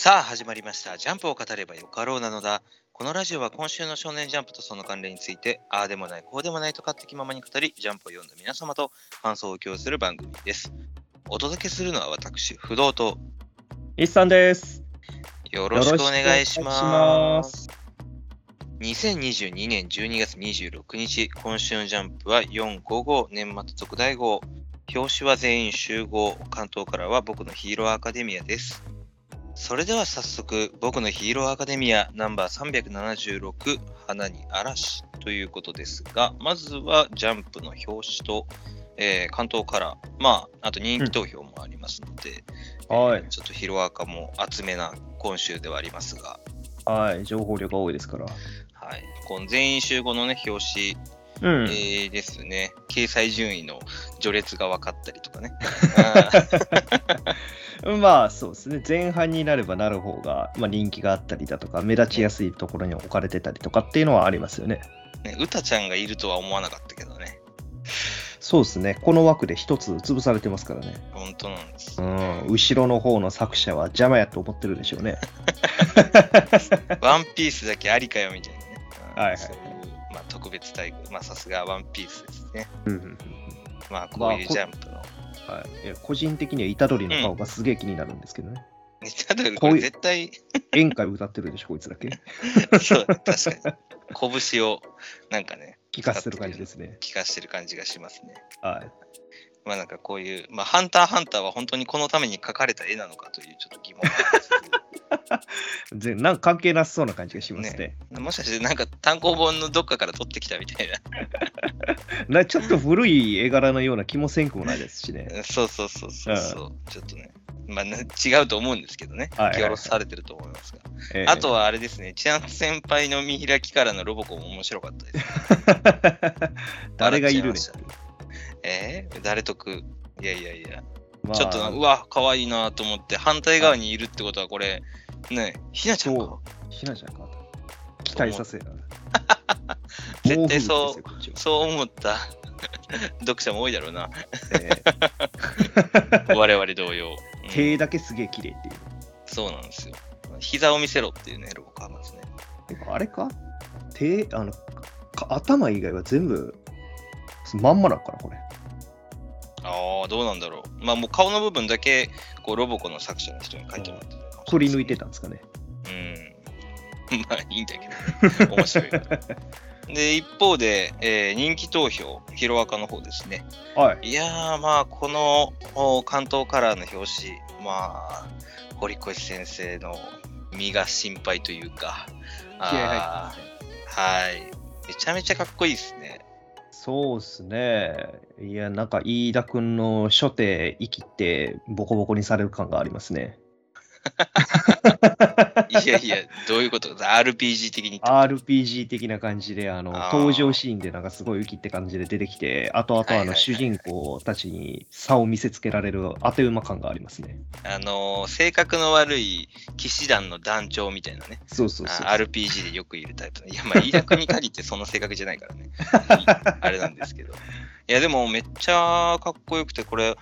さあ始まりました。ジャンプを語ればよかろうなのだ。このラジオは今週の少年ジャンプとその関連について、ああでもない、こうでもないと勝手気ままに語り、ジャンプを読んだ皆様と感想を共有する番組です。お届けするのは私、不動と一さんです。よろしくお願いします。しく2022年12月26日、今週のジャンプは455年末特大号。表紙は全員集合。関東からは僕のヒーローアカデミアです。それでは早速、僕のヒーローアカデミアナンバー376、花に嵐ということですが、まずはジャンプの表紙と、えー関東から、まあ、あと人気投票もありますので、はい。えーちょっとヒロアカも厚めな今週ではありますが、はい、情報量が多いですから。はい、この全員集合のね、表紙、うん。えーですね、掲載順位の序列が分かったりとかね。まあそうですね、前半になればなる方が、まあ、人気があったりだとか、目立ちやすいところに置かれてたりとかっていうのはありますよね。ね、うたちゃんがいるとは思わなかったけどね、そうですね、この枠で一つ潰されてますからね。本当なんですね、ん、後ろの方の作者は邪魔やと思ってるでしょうね。ワンピースだけありかよみたいなね。うんはいはいまあ、特別待遇、まあさすがワンピースですね。うんまあこういうジャンプの。はい、いや個人的には虎杖の顔がすげえ気になるんですけどね。ただこれ絶対、演歌歌ってるでしょ、こいつだけ。そう、確かに。拳をなんかね、聞かせてる感じですね。聞かしてる感じがしますね。はい。まあなんかこういう、まあ、ハンターハンターは本当にこのために描かれた絵なのかというちょっと疑問があるんですけど ぜなんか関係なさそうな感じがしますね。もしかしてなんか単行本のどっかから取ってきたみたいな ちょっと古い絵柄のような気もせんくもないですしね。な。そうそうそうそうそう、ちょっとね。まあ、な違うと思うんですけどね。はいはいはい下ろされてると思いますが。えーあとはあれですね、チャン先輩の見開きからのロボコンも面白かったです。誰がいるねえー、誰得？いやいやいや、まあちょっとな、うわ、可愛いなと思って、反対側にいるってことは、これ、ね、ひなちゃんか？そ。ひなちゃんか。期待させな。絶対そうそう思った 読者も多いだろうな。え 我々同様。うんー手だけすげえ綺麗っていう。そうなんですよ。膝を見せろっていうね、ロボカーなんですね。あれか？手、あの、か頭以外は全部、まんまなのかな、これ。ああ、どうなんだろう。まあもう顔の部分だけ、こう、ロボコの作者の人に書いてもらってた取り抜いてたんですかね。うん。まあいいんだけど、面白いな。で、一方で、えー人気投票、ヒロアカの方ですね。はい。いやー、まあ、このお関東カラーの表紙、まあ、堀越先生の身が心配というか、あはい。めちゃめちゃかっこいいですね。そうっすね。いや、なんか、飯田君の初手生きて、ボコボコにされる感がありますね。いやいや、どういうこと ?RPG 的に RPG 的な感じで、あの、登場シーンでなんかすごいウキって感じで出てきて、あとあとあの主人公たちに差を見せつけられる当て馬感がありますね。あのー性格の悪い騎士団の団長みたいなね。そうそうそう。あ RPG でよくいるタイプの。いや、まあ、飯田君に限ってその性格じゃないからね。あれなんですけど。いや、でもめっちゃかっこよくて、これ、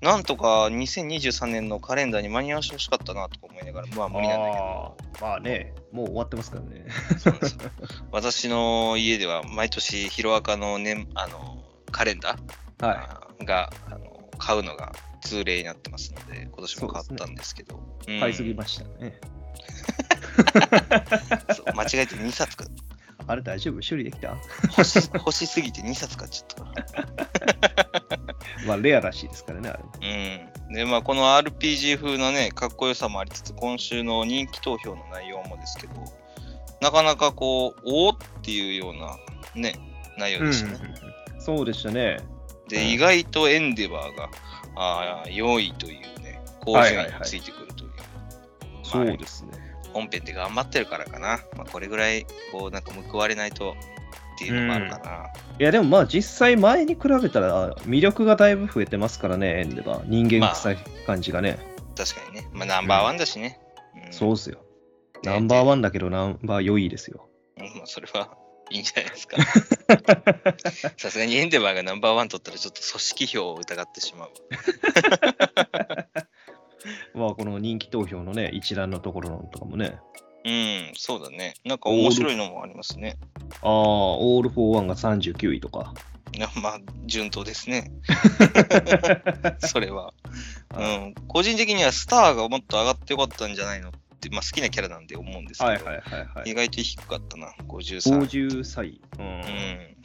なんとか2023年のカレンダーに間に合わせてほしかったなとか思いながら、まあ無理なんだけど。まあね、もう終わってますからね。私の家では毎年ヒロアカの,、ね、あのカレンダー、はがあの買うのが通例になってますので、今年も買ったんですけど。うんい。買いすぎましたね。そう間違えて2冊あれ大丈夫？処理できた？欲し欲しすぎて2冊買っちゃった。まあレアらしいですからね、あれ。うん。で、まあ、この RPG 風のね、かっこよさもありつつ、今週の人気投票の内容もですけど、なかなかこう、おーっていうようなね、内容でしたね。そうでしたね。で、うん意外とエンデバーが、あー4位というね、高順位についてくるという。そうですね。本編で頑張ってるからかな。まあ、これぐらい、こう、なんか報われないとっていうのもあるかな。いやでもまあ実際前に比べたら魅力がだいぶ増えてますからね、エンデバー。人間臭い感じがね。確かにね。まあ、ナンバーワンだしね。うんそうっすよ。ねナンバーワンだけどナンバー良いですよ。うんまあ、それはいいんじゃないですか。さすがにエンデバーがナンバーワン取ったらちょっと組織票を疑ってしまうわ。まあ、この人気投票のね、一覧のところのとかもね。うん、そうだね。なんか面白いのもありますね。ああ、オール・フォー・ワンが39位とか。い やまあ、順当ですね。それは。うん。個人的にはスターがもっと上がってよかったんじゃないのって、まあ好きなキャラなんで思うんですけど、はいはいはいはい。意外と低かったな、53。53。うん。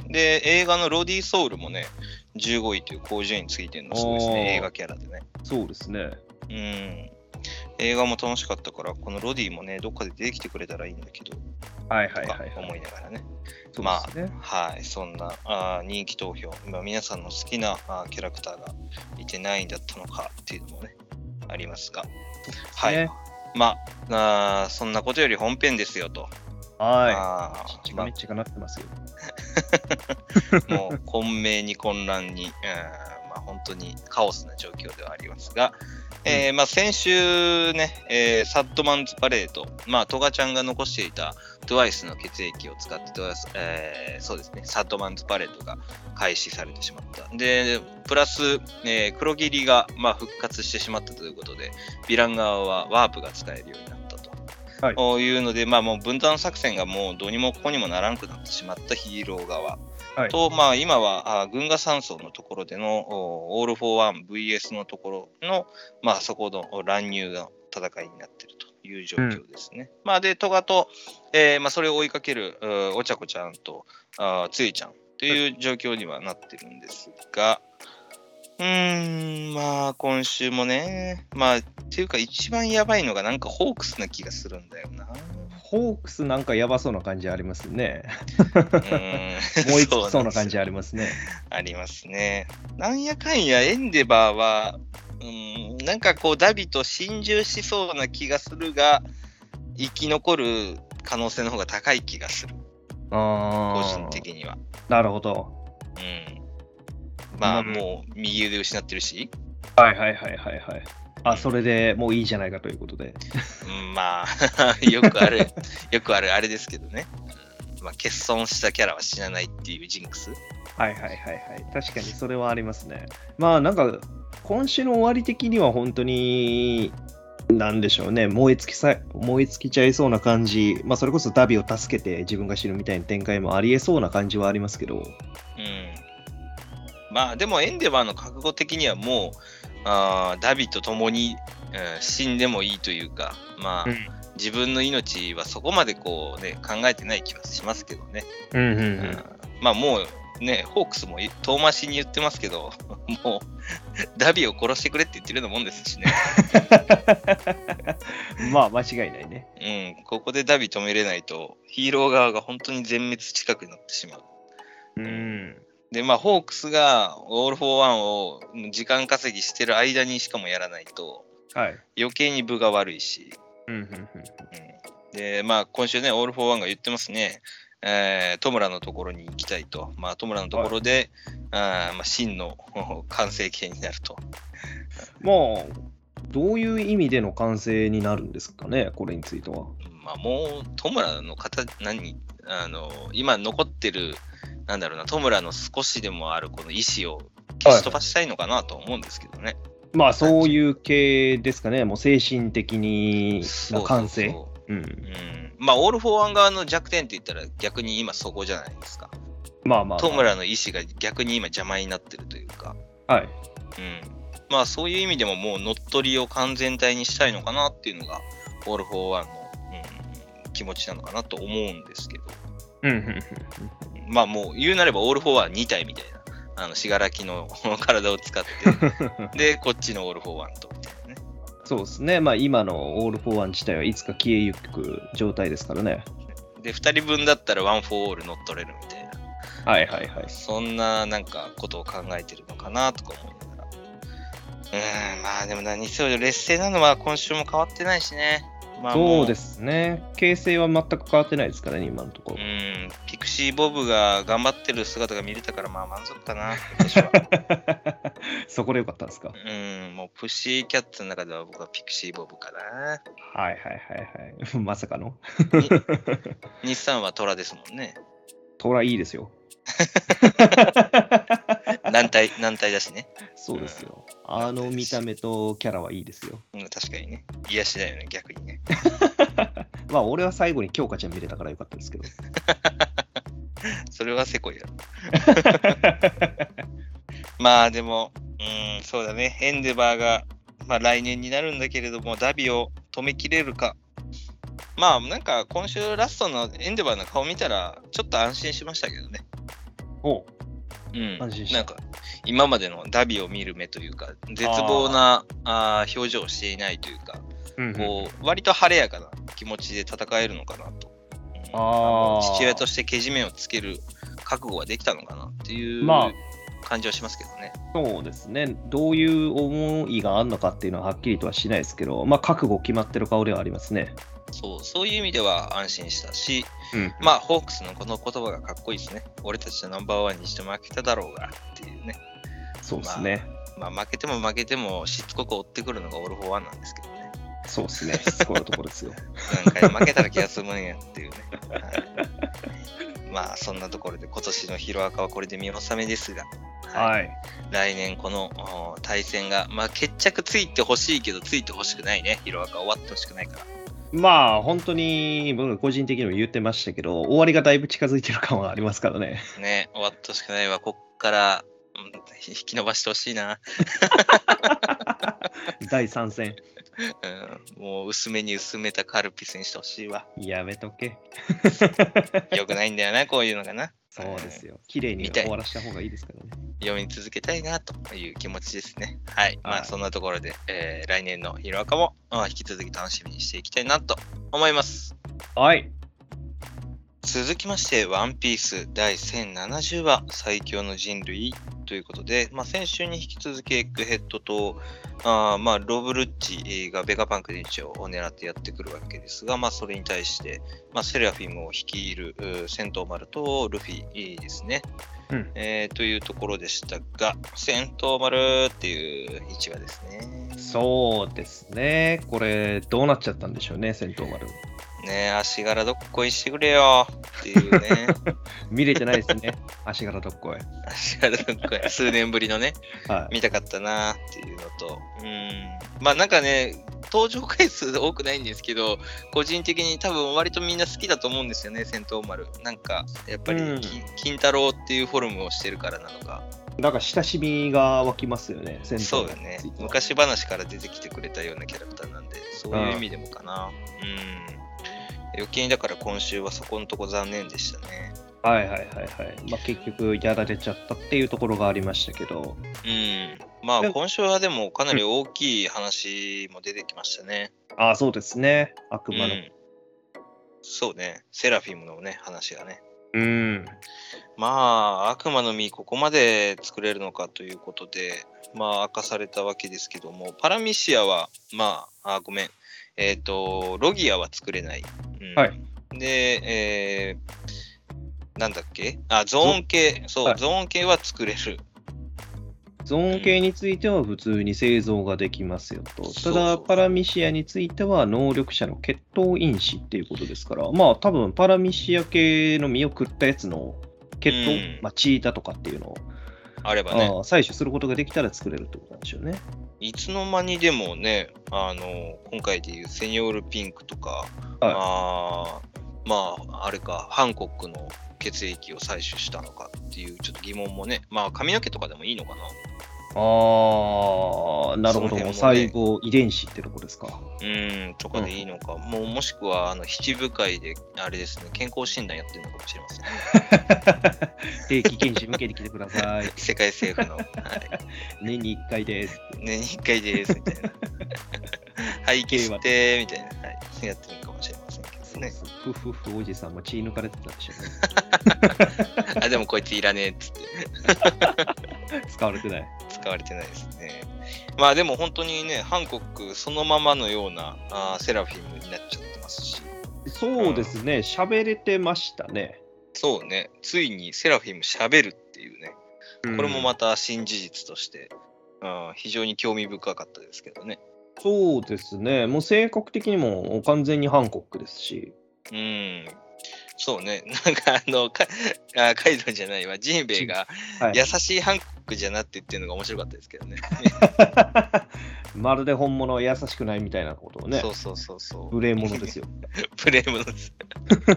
うん、で、映画のロディ・ソウルもね、15位という高順位についてるのすごいですね、映画キャラでね。そうですね。うん。映画も楽しかったから、このロディもね、どっかで出てきてくれたらいいんだけど、はいはいはいはい。思いながらね。そうまですね。はい、そんなあー人気投票、今皆さんの好きなあーキャラクターがいて何位だったのかっていうのもね、ありますが、はい。ねまあそんなことより本編ですよと。はあい。ちっちーまゃめっちゃかなってますよ。あ、もう混迷に混乱に、うんまあ、本当にカオスな状況ではありますが、えーまあ、先週ね、えーサッドマンズパレード、まあ、トガちゃんが残していた TWICE の血液を使って、えーそうですね、サッドマンズパレードが開始されてしまった。で、プラス、えー黒霧が、まあ、復活してしまったということで、ヴィラン側はワープが使えるようになったと。はいいうので、まあ、もう分断作戦がもうどうにもこうにもならんくなってしまったヒーロー側。はいと、まあ、今はあ群訝山荘のところでのおオール・フォー・ワン VS のところの、まあ、そこの乱入の戦いになっているという状況ですね。まあ、で、トガと、えーまあ、それを追いかけるうお茶子ちゃんとあ梅雨ちゃんという状況にはなってるんですが、うーん、まあ、今週もね、まあ、っていうか、一番やばいのが、なんかホークスな気がするんだよな。ホークスなんかやばそうな感じありますね。うーん燃え尽きそうな感んじありますね。ありますね。なんやかんやエンデバーは、うん、なんかこうダビと心中しそうな気がするが、生き残る可能性の方が高い気がする、個ああ。人的には。なるほど。うん。まあうんもう右腕失ってるし、はいはいはいはいはい。あ、それでもういいじゃないかということで。うん、まあ、よくある、よくあるあれですけどね。うんまあ、欠損したキャラは死なないっていうジンクス。はいはいはいはい。確かにそれはありますね。まあなんか、今週の終わり的には本当に、なんでしょうね、燃え尽きさ燃え尽きちゃいそうな感じ、まあそれこそダビを助けて自分が死ぬみたいな展開もありえそうな感じはありますけど、うん。まあでもエンデバーの覚悟的にはもう、あーダビと共に、うん死んでもいいというか、まあ、うん自分の命はそこまでこうね、考えてない気はしますけどね。うんうんうんまあもうね、ホークスも遠回しに言ってますけど、もうダビを殺してくれって言ってるようなもんですしね。うん。まあ間違いないね。うん、ここでダビ止めれないと、ヒーロー側が本当に全滅近くになってしまう。うん。で、まあ、ホークスがオール・フォー・ワンを時間稼ぎしてる間にしかもやらないと、はい。余計に分が悪いし、うんうんうんうん、で、まあ、今週ね、オール・フォー・ワンが言ってますね、えー、トムラのところに行きたいと、まあ、トムラのところで、あーまあ、真の 完成形になると。まあ、どういう意味での完成になるんですかね、これについては。まあ、もう、トムラの方、何、あの、今残ってる、なんだろうな、トムラの少しでもあるこの意志を消し飛ばしたいのかなと思うんですけどね。まあ、そういう系ですかね、もう精神的にの完成。そうそううん。そううん。まあ、オール・フォー・ワン側の弱点って言ったら逆に今そこじゃないですか。まあまあ、まあ。トムラの意志が逆に今邪魔になってるというか。はい。うん。まあ、そういう意味でももう乗っ取りを完全体にしたいのかなっていうのが、オール・フォー・ワンの、うん、気持ちなのかなと思うんですけど。うんうんうんまあもう言うなればオール・フォー・ワン2体みたいな。あの、死柄木の体を使って、う んで、こっちのオール・フォー・ワンと、ね。そうですね、まあ今のオール・フォー・ワン自体はいつか消えゆく状態ですからね。で、2人分だったらワン・フォー・オール乗っ取れるみたいな。はいはいはい。そんななんかことを考えてるのかなとか思いながら。うーん、まあでも何せよ劣勢なのは今週も変わってないしね。まあ、そうですすね。形勢は全く変わってないですからね、今のとこうろ。ん、ピクシー・ボブが頑張ってる姿が見れたからまあ満足かな、私は。そこでよかったんですか？うん、もうプシーキャッツの中では僕はピクシー・ボブかな。はいはいはいはい。まさかの？日産は虎ですもんね。トラいいですよ。何軟体、軟体だしね。そうですよ。あの見た目とキャラはいいですよ。うん、確かにね。癒しだよね、逆にね。まあ、俺は最後に京香ちゃん見れたからよかったですけど。それはせこいやろ。まあでも、うん、そうだね。エンデバーが、まあ来年になるんだけれども、ダビを止めきれるか。まあなんか今週ラストのエンデバーの顔見たら、ちょっと安心しましたけどね。おうん。安心したなんか今までのダビを見る目というか、絶望なあー表情をしていないというか、うんこう割と晴れやかな気持ちで戦えるのかなと。うん父親としてけじめをつける覚悟ができたのかなっていうま感じはしますけどね。そうですね。どういう思いがあるのかっていうのははっきりとはしないですけど、まあ、覚悟決まってる顔ではありますね。そうそういう意味では安心したし、うんまあ、ホークスのこの言葉がかっこいいですね。俺たちのナンバーワンにして負けただろうがっていうね。そうですね。まあ、負けても負けてもしつこく追ってくるのがオールフォーワンなんですけどね。そうですね。しつこいところですよ。何回負けたら気が済むんやっていうね。はいまあ、そんなところで今年のヒロアカはこれで見納めですが、はいはい。来年このお対戦が、まあ、決着ついてほしいけどついてほしくないね。ヒロアカ終わってほしくないから。まあ、本当に僕個人的にも言ってましたけど、終わりがだいぶ近づいてる感はありますからね。ね、終わってほしくないわ。こっから、うん引き伸ばしてほしいな。第3戦。うん、もう薄めに薄めたカルピスにしてほしいわ。やめとけ。よくないんだよな、こういうのがな。そうですよ。綺麗に終わらした方がいいですからね。読み続けたいなという気持ちですね。はい。まはいあそんなところで、えー来年のヒロアカもあ引き続き楽しみにしていきたいなと思います。はい。続きまして、ワンピース第1070話、最強の人類ということで、まあ、先週に引き続きエッグヘッドと、あーまあ、ロブルッチがベガパンクで一応狙ってやってくるわけですが、まあ、それに対して、まあ、セラフィムを率いる戦闘丸とルフィですね、うんえーというところでしたが、戦闘丸っていう1話ですね。そうですね。これ、どうなっちゃったんでしょうね、戦闘丸。ねえ足柄どっこいしてくれよっていうね。見れてないですね。足柄どっこい。足柄どっこい。数年ぶりのね。はい。見たかったなっていうのと、うん、まあなんかね、登場回数多くないんですけど、個人的に多分割とみんな好きだと思うんですよね、戦闘丸。なんか、やっぱり、うんき金太郎っていうフォルムをしてるからなのか、なんか親しみが湧きますよね、戦闘そうだね、昔話から出てきてくれたようなキャラクターなんで、そういう意味でもかな。うん。余計にだから今週はそこのとこ残念でしたね。はいはいはいはい。まあ、結局、やられちゃったっていうところがありましたけど、うん。まあ今週はでもかなり大きい話も出てきましたね。ああ、そうですね。悪魔の。うん、そうね、セラフィムのね、話がね。うん。まあ、悪魔の実、ここまで作れるのかということで、まあ、明かされたわけですけども、パラミシアは、まあ、あごめん、えっ、と、ロギアは作れない。うんはい。で、えー、なんだっけ？あ、ゾーン系、そう、はいゾーン系は作れる。ゾーン系については普通に製造ができますよと。うだ、そうパラミシアについては能力者の血統因子っていうことですから、まあ多分パラミシア系の実を食ったやつの血統、うんまあチータとかっていうのを、あればね採取することができたら作れるってことなんでしょうね。いつの間にでもね、あの、今回でいうセニョールピンクとか、あーまあ、あれか、ハンコックの血液を採取したのかっていうちょっと疑問もね、まあ髪の毛とかでもいいのかな。ああ、なるほど。ね細胞遺伝子ってとこですか。うん、とかでいいのか、もうもしくは、あの、七部会で、あれですね、健康診断やってるのかもしれません。定期検診向けに来てください。世界政府の、はい、年に1回です。年に1回です、みたいな。廃棄して、みたいな、はい、やってるのかもしれませんけどね。ふふふおじさんも血抜かれてたでしょうね。あ、でもこいついらねえっつって。使われてない。使われてないですね。まあでも本当にね、ハンコックそのままのようなあーセラフィムになっちゃってますし、そうですね、喋れてましたね。そうね、ついにセラフィム喋るっていうね、これもまた新事実として、うん、非常に興味深かったですけどね。そうですね、もう性格的にも完全にハンコックですし、うん。そうね。なんかあの、か あカイドウじゃないわ。ジンベエがはい優しいハンコックじゃなって言ってるのが面白かったですけどね。まるで本物は優しくないみたいなことをねそ、うそうそうそう。無礼者ですよ。プレームのです。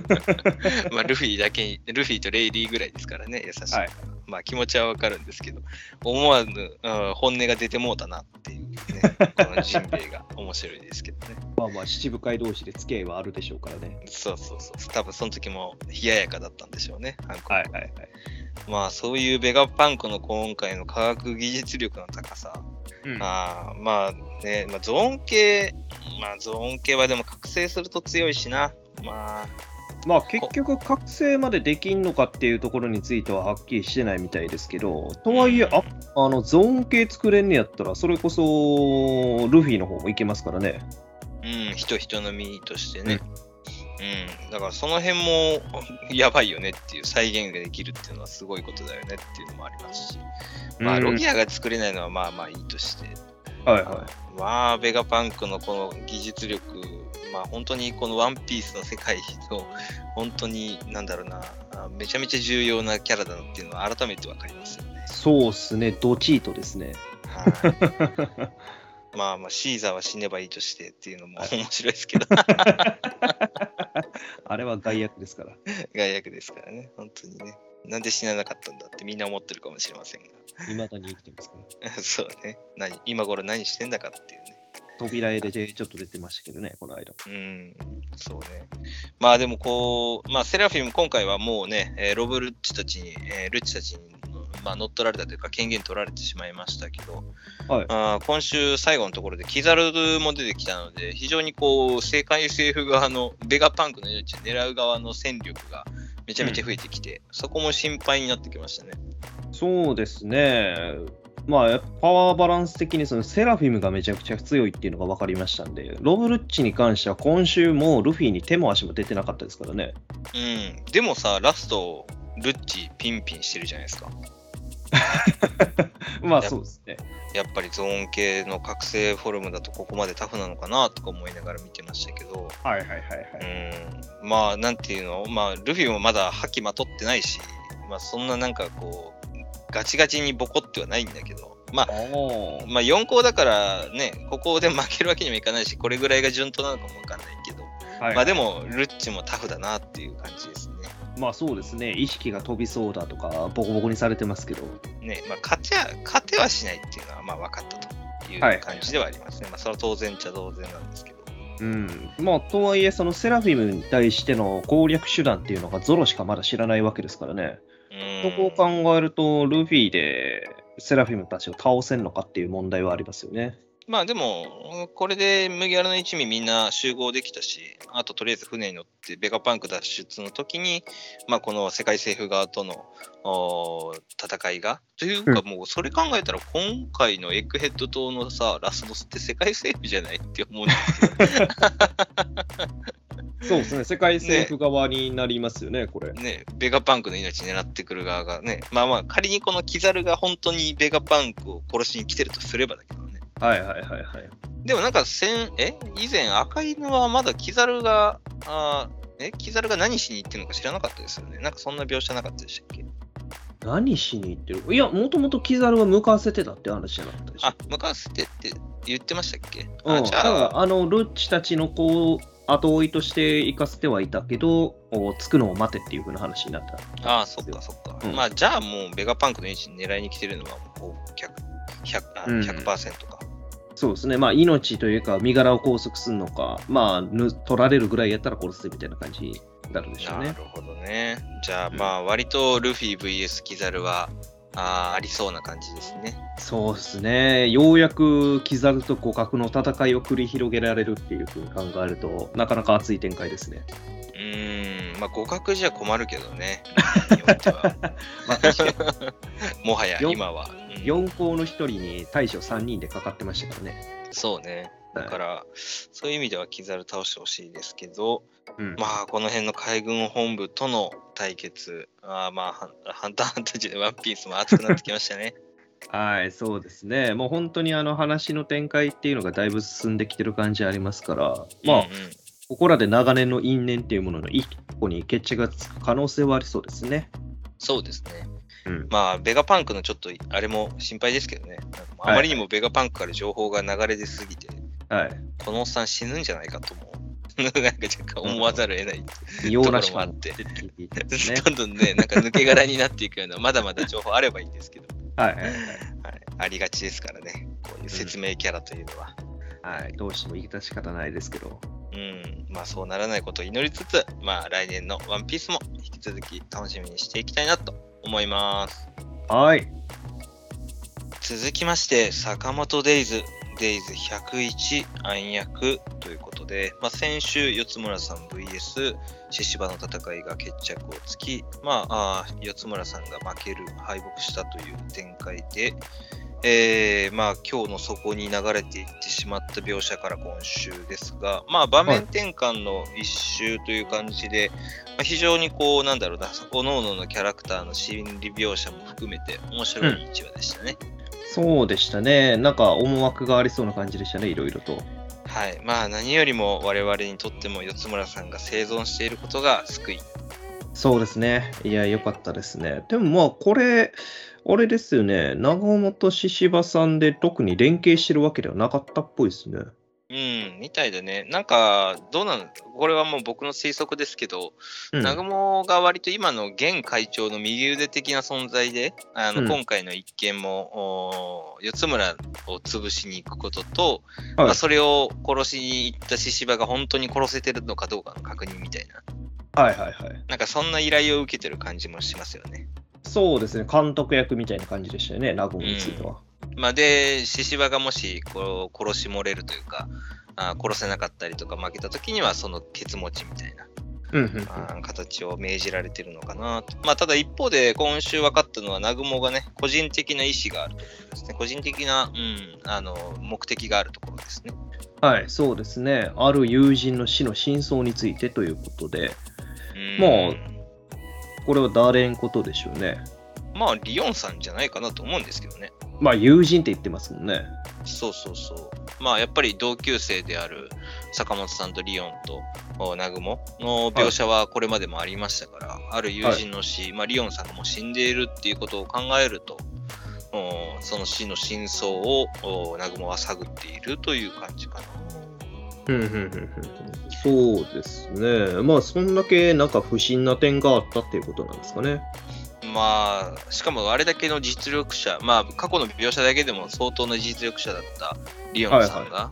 まあ、ルフィだけに、ルフィとレイリーぐらいですからね、優しい。はいまあ、気持ちはわかるんですけど、思わぬ、うん本音が出てもうたなっていうね、このジンベエが面白いですけどね。まあまあ、七部会同士で付き合いはあるでしょうからね。そうそうそう。多分その時も冷ややかだったんでしょうね、はいはいはい。まあ、そういうベガパンクの今回の科学技術力の高さ。うんあーまあね、まあ、ゾーン系、まあ、ゾーン系はでも覚醒すると強いしな。まあ、まあ結局、覚醒までできんのかっていうところについてははっきりしてないみたいですけど、とはいえ、ああのゾーン系作れんねやったら、それこそルフィの方もいけますからね。うん、人人の身としてね。うん、だからその辺もやばいよねっていう再現ができるっていうのはすごいことだよねっていうのもありますし、まあ、うん。ロギアが作れないのはまあまあいいとして、はいはまあ、ベガパンクのこの技術力、まあ本当にこのワンピースの世界の本当になんだろうな、あめちゃめちゃ重要なキャラだなっていうのは改めてわかりますよね。い。そうっすね、ドチートですね。はい、まあまあ、シーザーは死ねばいいとしてっていうのも面白いですけど、あれは害悪ですから。外役ですからね、本当にね。なんで死ななかったんだってみんな思ってるかもしれませんが。いまだに生きてますから。そうね。何今頃何してんだかっていうね。扉絵でちょっと出てましたけどね、この間。うん、そうね。まあでもこう、まあセラフィム今回はもうね、えーロブルッチたちに、えールッチたちに、まあ、乗っ取られたというか権限取られてしまいましたけど、はいあー今週最後のところでキザルも出てきたので、非常にこう、世界政府側のベガパンクの命を狙う側の戦力がめちゃめちゃ増えてきて、そこも心配になってきましたね。そうですね。まあ、パワーバランス的にそのセラフィムがめちゃくちゃ強いっていうのが分かりましたんで、ロブルッチに関しては今週もルフィに手も足も出てなかったですからね。うん。でもさ、ラスト、ルッチピンピンしてるじゃないですか。まあやそうですね。やっぱりゾーン系の覚醒フォルムだとここまでタフなのかなとか思いながら見てましたけど、はいはいはいはうん、まあなんていうの、まあルフィもまだ覇気まとってないし、まあそんななんかこう、ガチガチにボコってはないんだけど、まあ、おまあ4校だからね、ここで負けるわけにもいかないし、これぐらいが順当なのかもわかんないけど、はい、まあでもルッチもタフだなっていう感じですね。まあそうですね。意識が飛びそうだとか、ボコボコにされてますけど。ね、まあ勝ては、勝てはしないっていうのはまあ分かったというはい感じではありますね。まあそれは当然っちゃ当然なんですけど。うん。まあとはいえ、そのセラフィムに対しての攻略手段っていうのがゾロしかまだ知らないわけですからね。うんそこを考えると、ルフィでセラフィムたちを倒せんのかっていう問題はありますよね。まあでも、これで麦わらの一味みんな集合できたし、あととりあえず船に乗ってベガパンク脱出の時に、まあこの世界政府側との戦いが、というかもうそれ考えたら今回のエッグヘッド島のさ、ラスボスって世界政府じゃないって思うんですけど、そうですね。世界政府側になりますよね、これ。ね、ベガパンクの命狙ってくる側がね、まあまあ仮にこのキザルが本当にベガパンクを殺しに来てるとすればだけどね。はいはいはいはい。でもなんか先、え？以前赤犬はまだキザルが、あーえ？キザルが何しに行ってるのか知らなかったですよね。なんかそんな描写なかったでしたっけ？何しに行ってる？いや、もともとキザルは向かわせてたって話じゃなかったでしょ。あ、向かわせてって言ってましたっけ？あ、うん、じだかゃあ、らあのルッチたちのこう後追いとして行かせてはいたけど、お着くのを待てっていう風な話になった。あそっかそっか。うんまあじゃあもうベガパンクの位置に狙いに来てるのはもう 100%, 100, あうん100%か。そうですね、まあ命というか身柄を拘束するのか、まあぬ取られるぐらいやったら殺すみたいな感じになるでしょうね。なるほどね。じゃあうんまあ割とルフィ VS キザルはあーありそうな感じですね。そうですね、ようやくキザルと互角の戦いを繰り広げられるっていう風に考えると、なかなか熱い展開ですね。うーん、まあ互角じゃ困るけどね。まあ確かに もはやよ今は。うん4校の1人に大将3人でかかってましたからね。そうね。だから、そういう意味ではキザル倒してほしいですけど、うんまあ、この辺の海軍本部との対決、あーまあ、ハンターハンターじゃないワンピースも熱くなってきましたね。はい、そうですね。もう本当にあの話の展開っていうのがだいぶ進んできてる感じありますから、まあ、うんうんここらで長年の因縁っていうものの一個に決着がつく可能性はありそうですね。そうですね。うん。まあ、ベガパンクのちょっと、あれも心配ですけどね。あまりにもベガパンクから情報が流れ出すぎて、はい。このおっさん死ぬんじゃないかと思う。なんか若干思わざるを得ない。異様なしかところもあって。どんどんね、なんか抜け殻になっていくような、まだまだ情報あればいいんですけど、はいはいはい。はい、ありがちですからね、こういう説明キャラというのは。はい、どうしても言い方仕方ないですけど。うん、まあそうならないことを祈りつつ、まあ来年のワンピースも引き続き楽しみにしていきたいなと思います。はい。続きまして、坂本デイズ、デイズ101暗躍ということで、まあ、先週、四村さん VS 獅子場の戦いが決着をつき、まあ、あー四村さんが負ける、敗北したという展開で、えーまあ、今日の底に流れていってしまった描写から今週ですが、まあ、場面転換の一周という感じで、まあ、非常にこう、なんだろうな、各々のキャラクターの心理描写も含めて面白い一話でしたね。そうでしたね。なんか思惑がありそうな感じでしたね、いろいろと。はい。まあ何よりも我々にとっても四つ村さんが生存していることが救い。そうですね。いや、よかったですね。でもまあ、これ、あれですよね。長尾と獅子場さんで特に連携してるわけではなかったっぽいですね。うん、みたいだね。なんか、どうなのこれはもう僕の推測ですけど、うん、南雲が割と今の現会長の右腕的な存在で、あの、うん今回の一件も、お四つ村を潰しに行くことと、はいまあ、それを殺しに行った獅子場が本当に殺せてるのかどうかの確認みたいな、はいはいはい。なんかそんな依頼を受けてる感じもしますよね。そうですね。監督役みたいな感じでしたよね、長尾については。まあ、で、獅子場がもしこう殺し漏れるというか、あ殺せなかったりとか負けた時にはそのケツ持ちみたいなうんうんうん。あ形を命じられてるのかなと。まあ、ただ一方で今週分かったのは、南雲がね、個人的な意思があるところですね。個人的な、うん、あの目的があるところですね。はい、そうですね。ある友人の死の真相についてということで、うんもうこれは誰んことでしょうね。まあ、リオンさんじゃないかなと思うんですけどね。まあ、友人って言ってますもんね。そうそうそう。まあ、やっぱり同級生である坂本さんとリオンとお南雲の描写はこれまでもありましたから、ある友人の死、まあ、リオンさんがもう死んでいるっていうことを考えると、おその死の真相をお南雲は探っているという感じかな。そうですね。まあ、そんだけなんか不審な点があったっていうことなんですかね。まあ、しかもあれだけの実力者、まあ、過去の描写だけでも相当な実力者だったリオンさんが、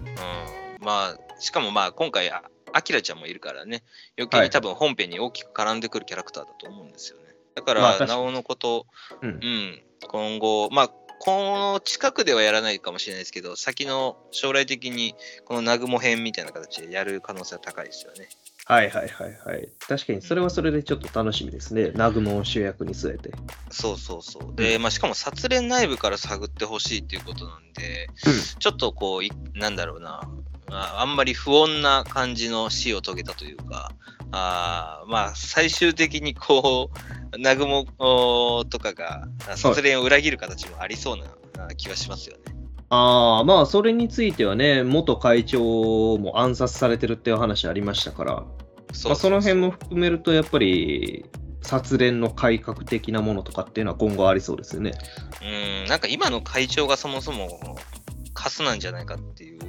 うん、まあ、しかもまあ、今回、あアキラちゃんもいるからね、余計はいに多分本編に大きく絡んでくるキャラクターだと思うんですよね。だから、なおのこと、うん。うん、今後、まあ、この近くではやらないかもしれないですけど、先の将来的にこの南雲編みたいな形でやる可能性は高いですよね。はいはいはいはい。確かにそれはそれでちょっと楽しみですね。南雲を主役に据えて。そうそうそう。で、まあ、しかも殺練内部から探ってほしいっていうことなんで、うんちょっとこうい、なんだろうな、まあ、あんまり不穏な感じの死を遂げたというか、あーまあ、最終的にこう、南雲とかがあ殺練を裏切る形もありそうなあ気はしますよね。ああ、まあ、それについてはね、元会長も暗殺されてるっていう話ありましたから、その辺も含めると、やっぱり、殺練の改革的なものとかっていうのは今後ありそうですよね。うん、なんか今の会長がそもそもカスなんじゃないかっていう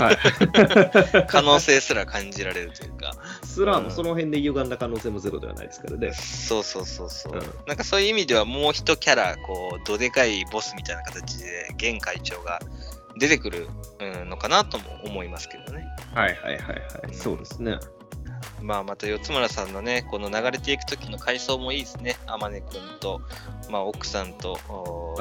はい。可能性すら感じられるというか。スラーもその辺で歪んだ可能性もゼロではないですからね。そうそうそうそう、うんなんかそういう意味ではもう一キャラこうどでかいボスみたいな形で現会長が出てくるうんのかなとも思いますけどねはいはいはいはい。そうですね。まあまた四つ村さんのねこの流れていく時の回想もいいですね。天音くんと、まあ、奥さんと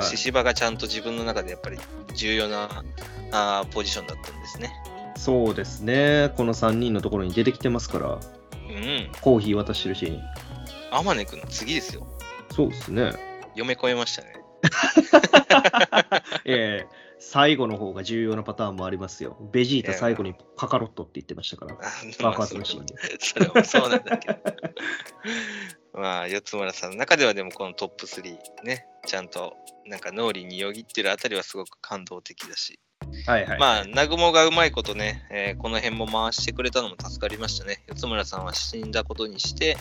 獅子場がちゃんと自分の中でやっぱり重要なあーポジションだったんですね。そうですね。この3人のところに出てきてますから、うん。コーヒー渡してるシーン。天音くんの次ですよ。そうですね。嫁越えましたね。ええ最後の方が重要なパターンもありますよ。ベジータ最後にカカロットって言ってましたから。あ爆発のシーンで。それもそうなんだけど。まあ、四つ村さんの中ではでもこのトップ3ね、ちゃんとなんか脳裏によぎってるあたりはすごく感動的だし、はいはい。まあ、南雲がうまいことね、えーこの辺も回してくれたのも助かりましたね。四つ村さんは死んだことにして、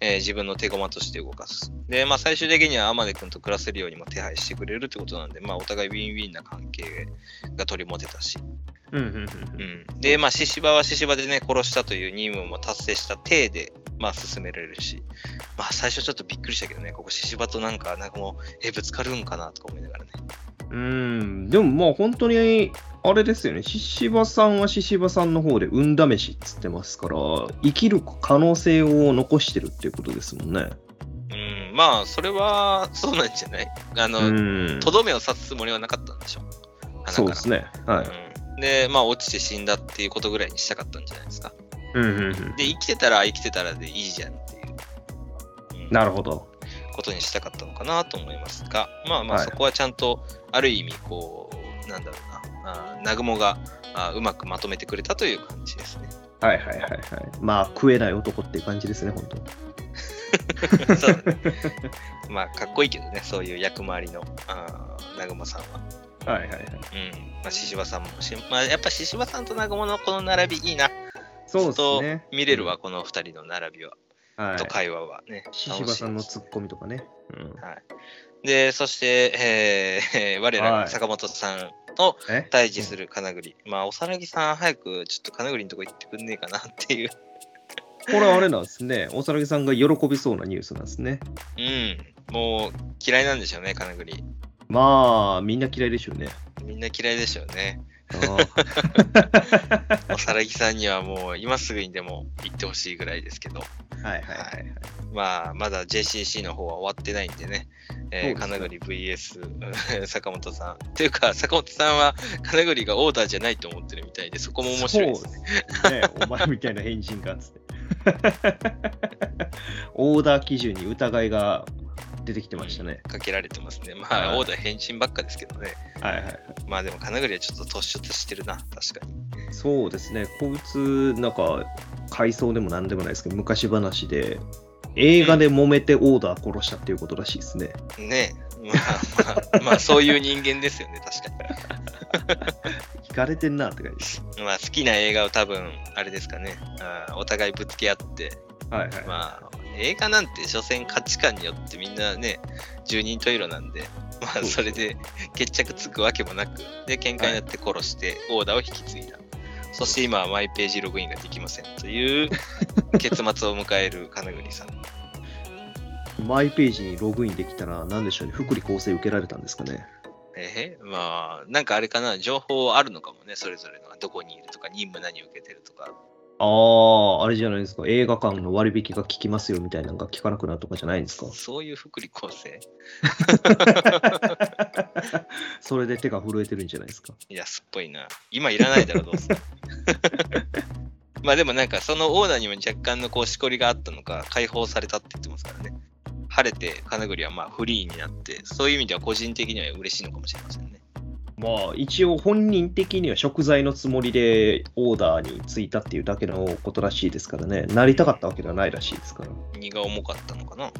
えー自分の手駒として動かす。で、まあ、最終的には天音君と暮らせるようにも手配してくれるってことなんで、まあ、お互いウィンウィンな関係が取り持てたし。うんうんうんう。ん、で、まあ、獅子場は獅子場でね、殺したという任務も達成した体で、まあ、進められるし、まあ、最初ちょっとびっくりしたけどね、ここ獅子場となんか、なんかもう、え、ぶつかるんかなとか思いながらね。うん、でもまあ本当に、あれですよね、獅子場さんは獅子場さんの方で運試しっつってますから、生きる可能性を残してるっていうことですもんね。うん、まあ、それは、そうなんじゃない？あの、うんとどめを刺すつもりはなかったんでしょ。鼻からそうですね。はい。うん。で、まあ、落ちて死んだっていうことぐらいにしたかったんじゃないですか。うんうんうん、で、生きてたら生きてたらでいいじゃんっていう、うんなるほど。ことにしたかったのかなと思いますが、まあまあ、はいそこはちゃんと、ある意味、こう、なんだろうな、あ南雲があうまくまとめてくれたという感じですね。はいはいはいはい。まあ食えない男っていう感じですね、本当。そうだね。まあ、かっこいいけどね、そういう役回りの南雲さんは。はいはいはい。うん。まあ、獅子場さんもし、まあ、やっぱ獅子場さんと南雲のこの並びいいな。そうですね。見れるわ、この二人の並びは、はいと。会話はね。獅子場さんのツッコミとかね。うんはい。で、そして、えー、我ら坂本さんとえ対峙する金栗。まあ、おさらぎさん、早くちょっと金栗のとこ行ってくんねえかなっていう。これあれなんですね。おさらぎさんが喜びそうなニュースなんですね。うん。もう嫌いなんでしょうね、金栗。まあ、みんな嫌いでしょうね。みんな嫌いでしょうね。おさらぎさんにはもう今すぐにでも行ってほしいぐらいですけど。はいはいはいはい。まあ、まだ JCC の方は終わってないんでね、えー、金栗 VS 坂本さん。っていうか、坂本さんは金栗がオーダーじゃないと思ってるみたいで、そこも面白いですね。すね。お前みたいな変人かっつって。オーダー基準に疑いが出てきてましたね。かけられてますね。まあ、はいオーダー返信ばっかですけどね。はいはいはい。まあでも金栗はちょっと突出してるな、確かに。そうですね。こいつ、なんか、回想でもなんでもないですけど、昔話で、映画で揉めてオーダー殺したっていうことらしいですね。ねまあまあ、まあそういう人間ですよね、確か聞かれてんなって感じです。に。まあ好きな映画を多分、あれですかね、あーお互いぶつけ合って、はいはい。まあ映画なんて所詮価値観によってみんなね、十人十色なんで、まあそれで決着つくわけもなく、で、喧嘩になって殺してオーダーを引き継いだ。そして今はマイページログインができませんという 結末を迎える金栗さん。マイページにログインできたら、なんでしょうね、福利厚生受けられたんですかね。えーまあ、なんかあれかな、情報あるのかもね、それぞれのがどこにいるとか、任務何受けてるとか。ああ、あれじゃないですか、映画館の割引が効きますよみたいなのが効かなくなるとかじゃないんですか。そういう福利厚生？それで手が震えてるんじゃないですか。安っぽいな。今いらないだろ、どうせ。まあでもなんか、そのオーナーにも若干のこう、しこりがあったのか、解放されたって言ってますからね。晴れて金栗はまあフリーになって、そういう意味では個人的には嬉しいのかもしれませんね。まあ、一応本人的には食材のつもりでオーダーについたっていうだけのことらしいですからね、なりたかったわけではないらしいですから。荷が重かったのかな？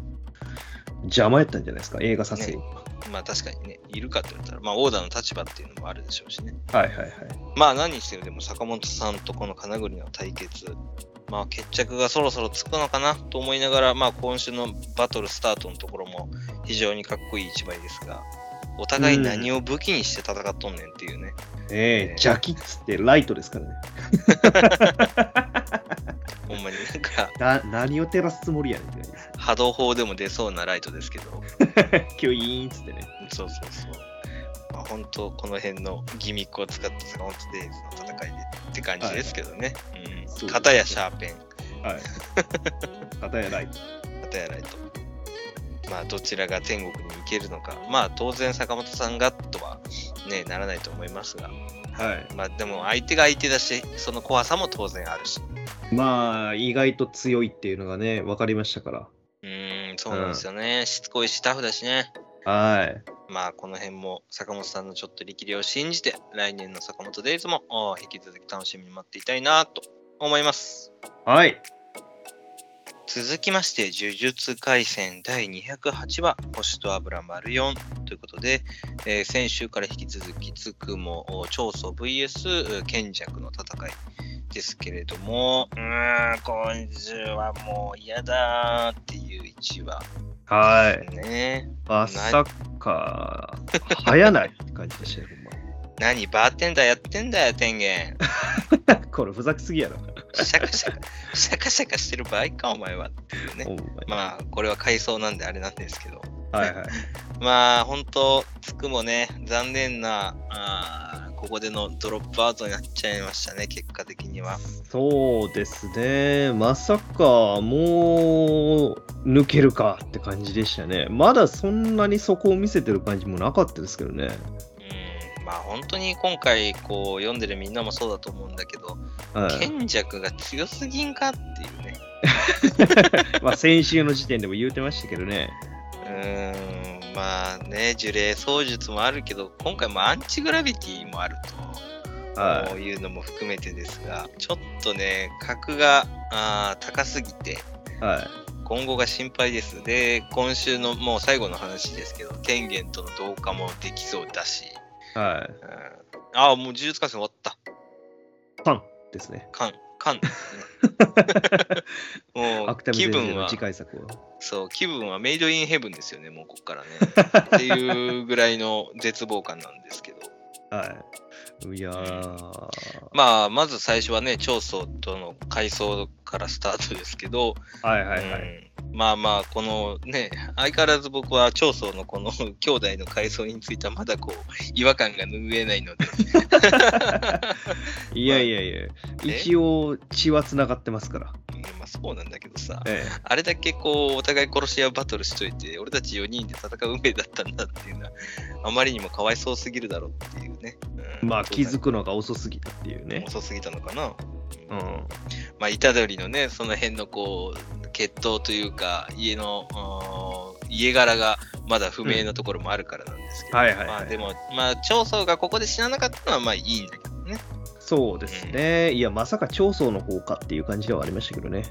邪魔やったんじゃないですか、映画撮影。まあ確かにね、いるかって言ったら、まあオーダーの立場っていうのもあるでしょうしね。はいはいはい。まあ何にしてもでも坂本さんとこの金栗の対決、まあ決着がそろそろつくのかなと思いながら、まあ今週のバトルスタートのところも非常にかっこいい一枚ですが、お互い何を武器にして戦っとんねんっていうね。ええジャキッツってライトですからね。ほんまになんかな何を照らすつもりやねんって。波動砲でも出そうなライトですけど、キュイーンっつってね。そうそうそう。まあ本当この辺のギミックを使った坂本デイズの戦いでって感じですけどね。うん。そうですね片やシャーペン、はい。片やライト。片やライト。まあどちらが天国に行けるのか。まあ当然坂本さんがとはね、ならないと思いますが。はい。まあでも相手が相手だし、その怖さも当然あるし。まあ、意外と強いっていうのがね、分かりましたから。うーん、そうなんですよね。しつこいしタフだしね。はい。まあこの辺も坂本さんのちょっと力量を信じて、来年の坂本デイズもお引き続き楽しみに待っていたいなと思います。はい。続きまして、呪術廻戦第208話、星と油丸4ということで、えー先週から引き続き、つくも長宗 VS 賢弱の戦いですけれども、うーん、今週はもう嫌だーっていう1話はい。ね。まさか、早ないって感じでしたよ、何、バーテンダーやってんだよ、天元。これ、ふざけすぎやろ。シャカシャカ、シャカシャカしてる場合か、お前はっていうね。まあ、これは回想なんであれなんですけど。はいはい。まあ、本当つくもね、残念な、あーここでのドロップアウトになっちゃいましたね、結果的には。そうですね。まさか、もう、抜けるかって感じでしたね。まだそんなにそこを見せてる感じもなかったですけどね。うん、まあ、本当に今回、こう、読んでるみんなもそうだと思うんだけど、はい。賢弱が強すぎんかっていうね。まあ、先週の時点でも言うてましたけどね。うーん、まあね、呪霊操術もあるけど、今回もアンチグラビティもあると。はこういうのも含めてですが、ちょっとね、格があー高すぎて、い。はい。今後が心配です。で、今週のもう最後の話ですけど、天元との同化もできそうだし、はい。うん、ああ、もう呪術廻戦終わった。パンですね。カン、カン。もう気分は次、回作を。そう、気分はメイドインヘブンですよね、もうここからね。っていうぐらいの絶望感なんですけど。はい。いやー。まあ、まず最初はね、長宗との回想からスタートですけど、はいはいはい。うんまあまあ、このね、相変わらず僕は長宗のこの 兄弟の回想についてはまだこう、違和感が拭えないので、いやいやいや、一応血はつながってますから。うんまあそうなんだけどさ、えあれだけこう、お互い殺し合うバトルしといて、俺たち4人で戦う運命だったんだっていうのは、あまりにもかわいそうすぎるだろうっていうね。えうんまあ気づくのが遅すぎたっていうね。遅すぎたのかな。うん。まあ、虎杖のね、その辺のこう、血統というか、家の、家柄がまだ不明なところもあるからなんですけど、はいはいはいまあでも、まあ、長宗がここで死ななかったのはまあいいんだけどね。そうですね。いや、まさか長宗の方かっていう感じではありましたけどね。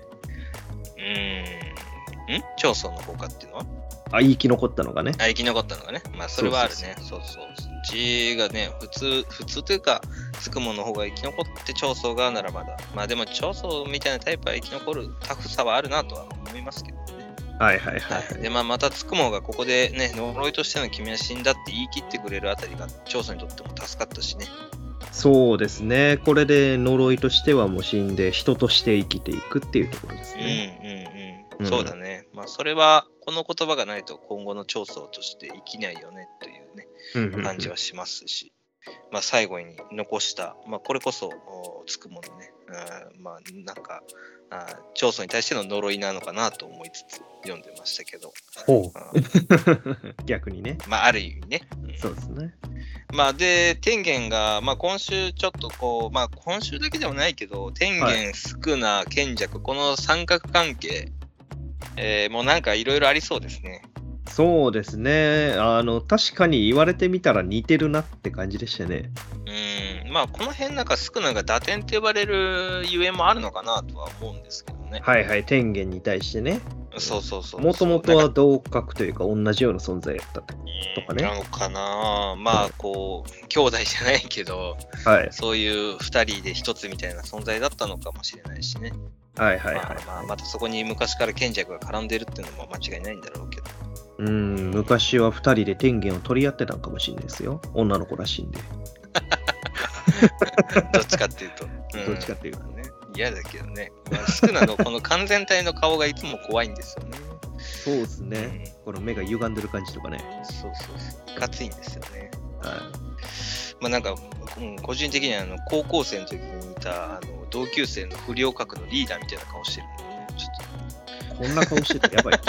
うーん。ん？長宗の方かっていうのは？あ、生き残ったのがね。あ、生き残ったのがね。まあ、それはあるね。そうそう血がね、普通、普通というか、つくもの方が生き残って長宗がならまだ。まあでも、長宗みたいなタイプは生き残るタフさはあるなとは思いますけどね。はいはいはい、は、はいい。で、まあ、またつくもがここでね、呪いとしての君は死んだって言い切ってくれるあたりが、長宗にとっても助かったしね。そうですね。これで呪いとしてはもう死んで人として生きていくっていうところですうんね。うんうん。そうだね。まあ、それは、この言葉がないと今後の長宗として生きないよねというね、うんうんうん感じはしますし、まあ、最後に残した、まあ、これこそ、おつくものね、あーまあ、なんか、長宗に対しての呪いなのかなと思いつつ読んでましたけど、ほう。逆にね。まあ、ある意味ね。うんそうですね。まあ、で、天元が、まあ、今週ちょっとこう、まあ、今週だけではないけど、天は元、宿儺、賢弱、この三角関係、えーもうなんかいろいろありそうですね。そうですね。あの、確かに言われてみたら似てるなって感じでしたね。うん、まあ、この辺なんか宿儺が打点って呼ばれるゆえんもあるのかなとは思うんですけどね。はいはい。天元に対してね。そうそうそう。もともとは同格というか同じような存在やった。とかねなのかなまあ、こう、兄弟じゃないけど、はい。そういう二人で一つみたいな存在だったのかもしれないしね。はいはいはい。まあまあ、またそこに昔から賢弱が絡んでるっていうのも間違いないんだろうけど。うん、昔は2人で天元を取り合ってたんかもしれないですよ。女の子らしいんで。どっちかっていうと。どっちかっていうとね。嫌だけどね。まあ、宿儺のこの完全体の顔がいつも怖いんですよね。そうですね。この目が歪んでる感じとかね。うんそうそうそう。いかついんですよね。はまあなんか、うん個人的にはあの高校生の時にいたあの同級生の不良格のリーダーみたいな顔してるんでね。ちょい。こんな顔しててやばい。っ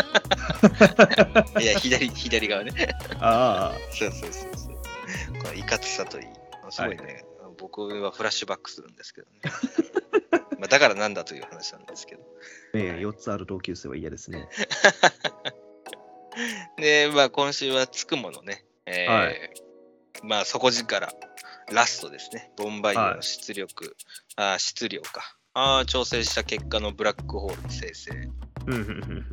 と。いや、左、左側ね。あそうそうそうそう。このいかつさといい。すごいね、僕はフラッシュバックするんですけどね。まあだからなんだという話なんですけど。あ、ね4つある同級生は嫌ですね。で、まあ今週はつくものね。えーはいまあ底力、ラストですね。ボンバイアの出力、あー質量か。あー調整した結果のブラックホール生成。うん。うんうんうん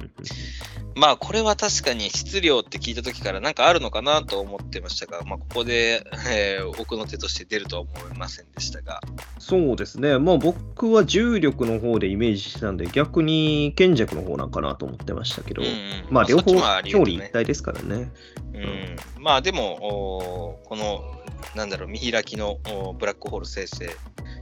まあ、これは確かに質量って聞いた時からなんかあるのかなと思ってましたが、まあ、ここで、えー奥の手として出るとは思いませんでしたが、そうですね。まあ僕は重力の方でイメージしてたんで、逆に賢弱の方なんかなと思ってましたけど、うんうん。まあ両方一体ですからね。うん、まあでも、この、なんだろう、見開きのブラックホール生成、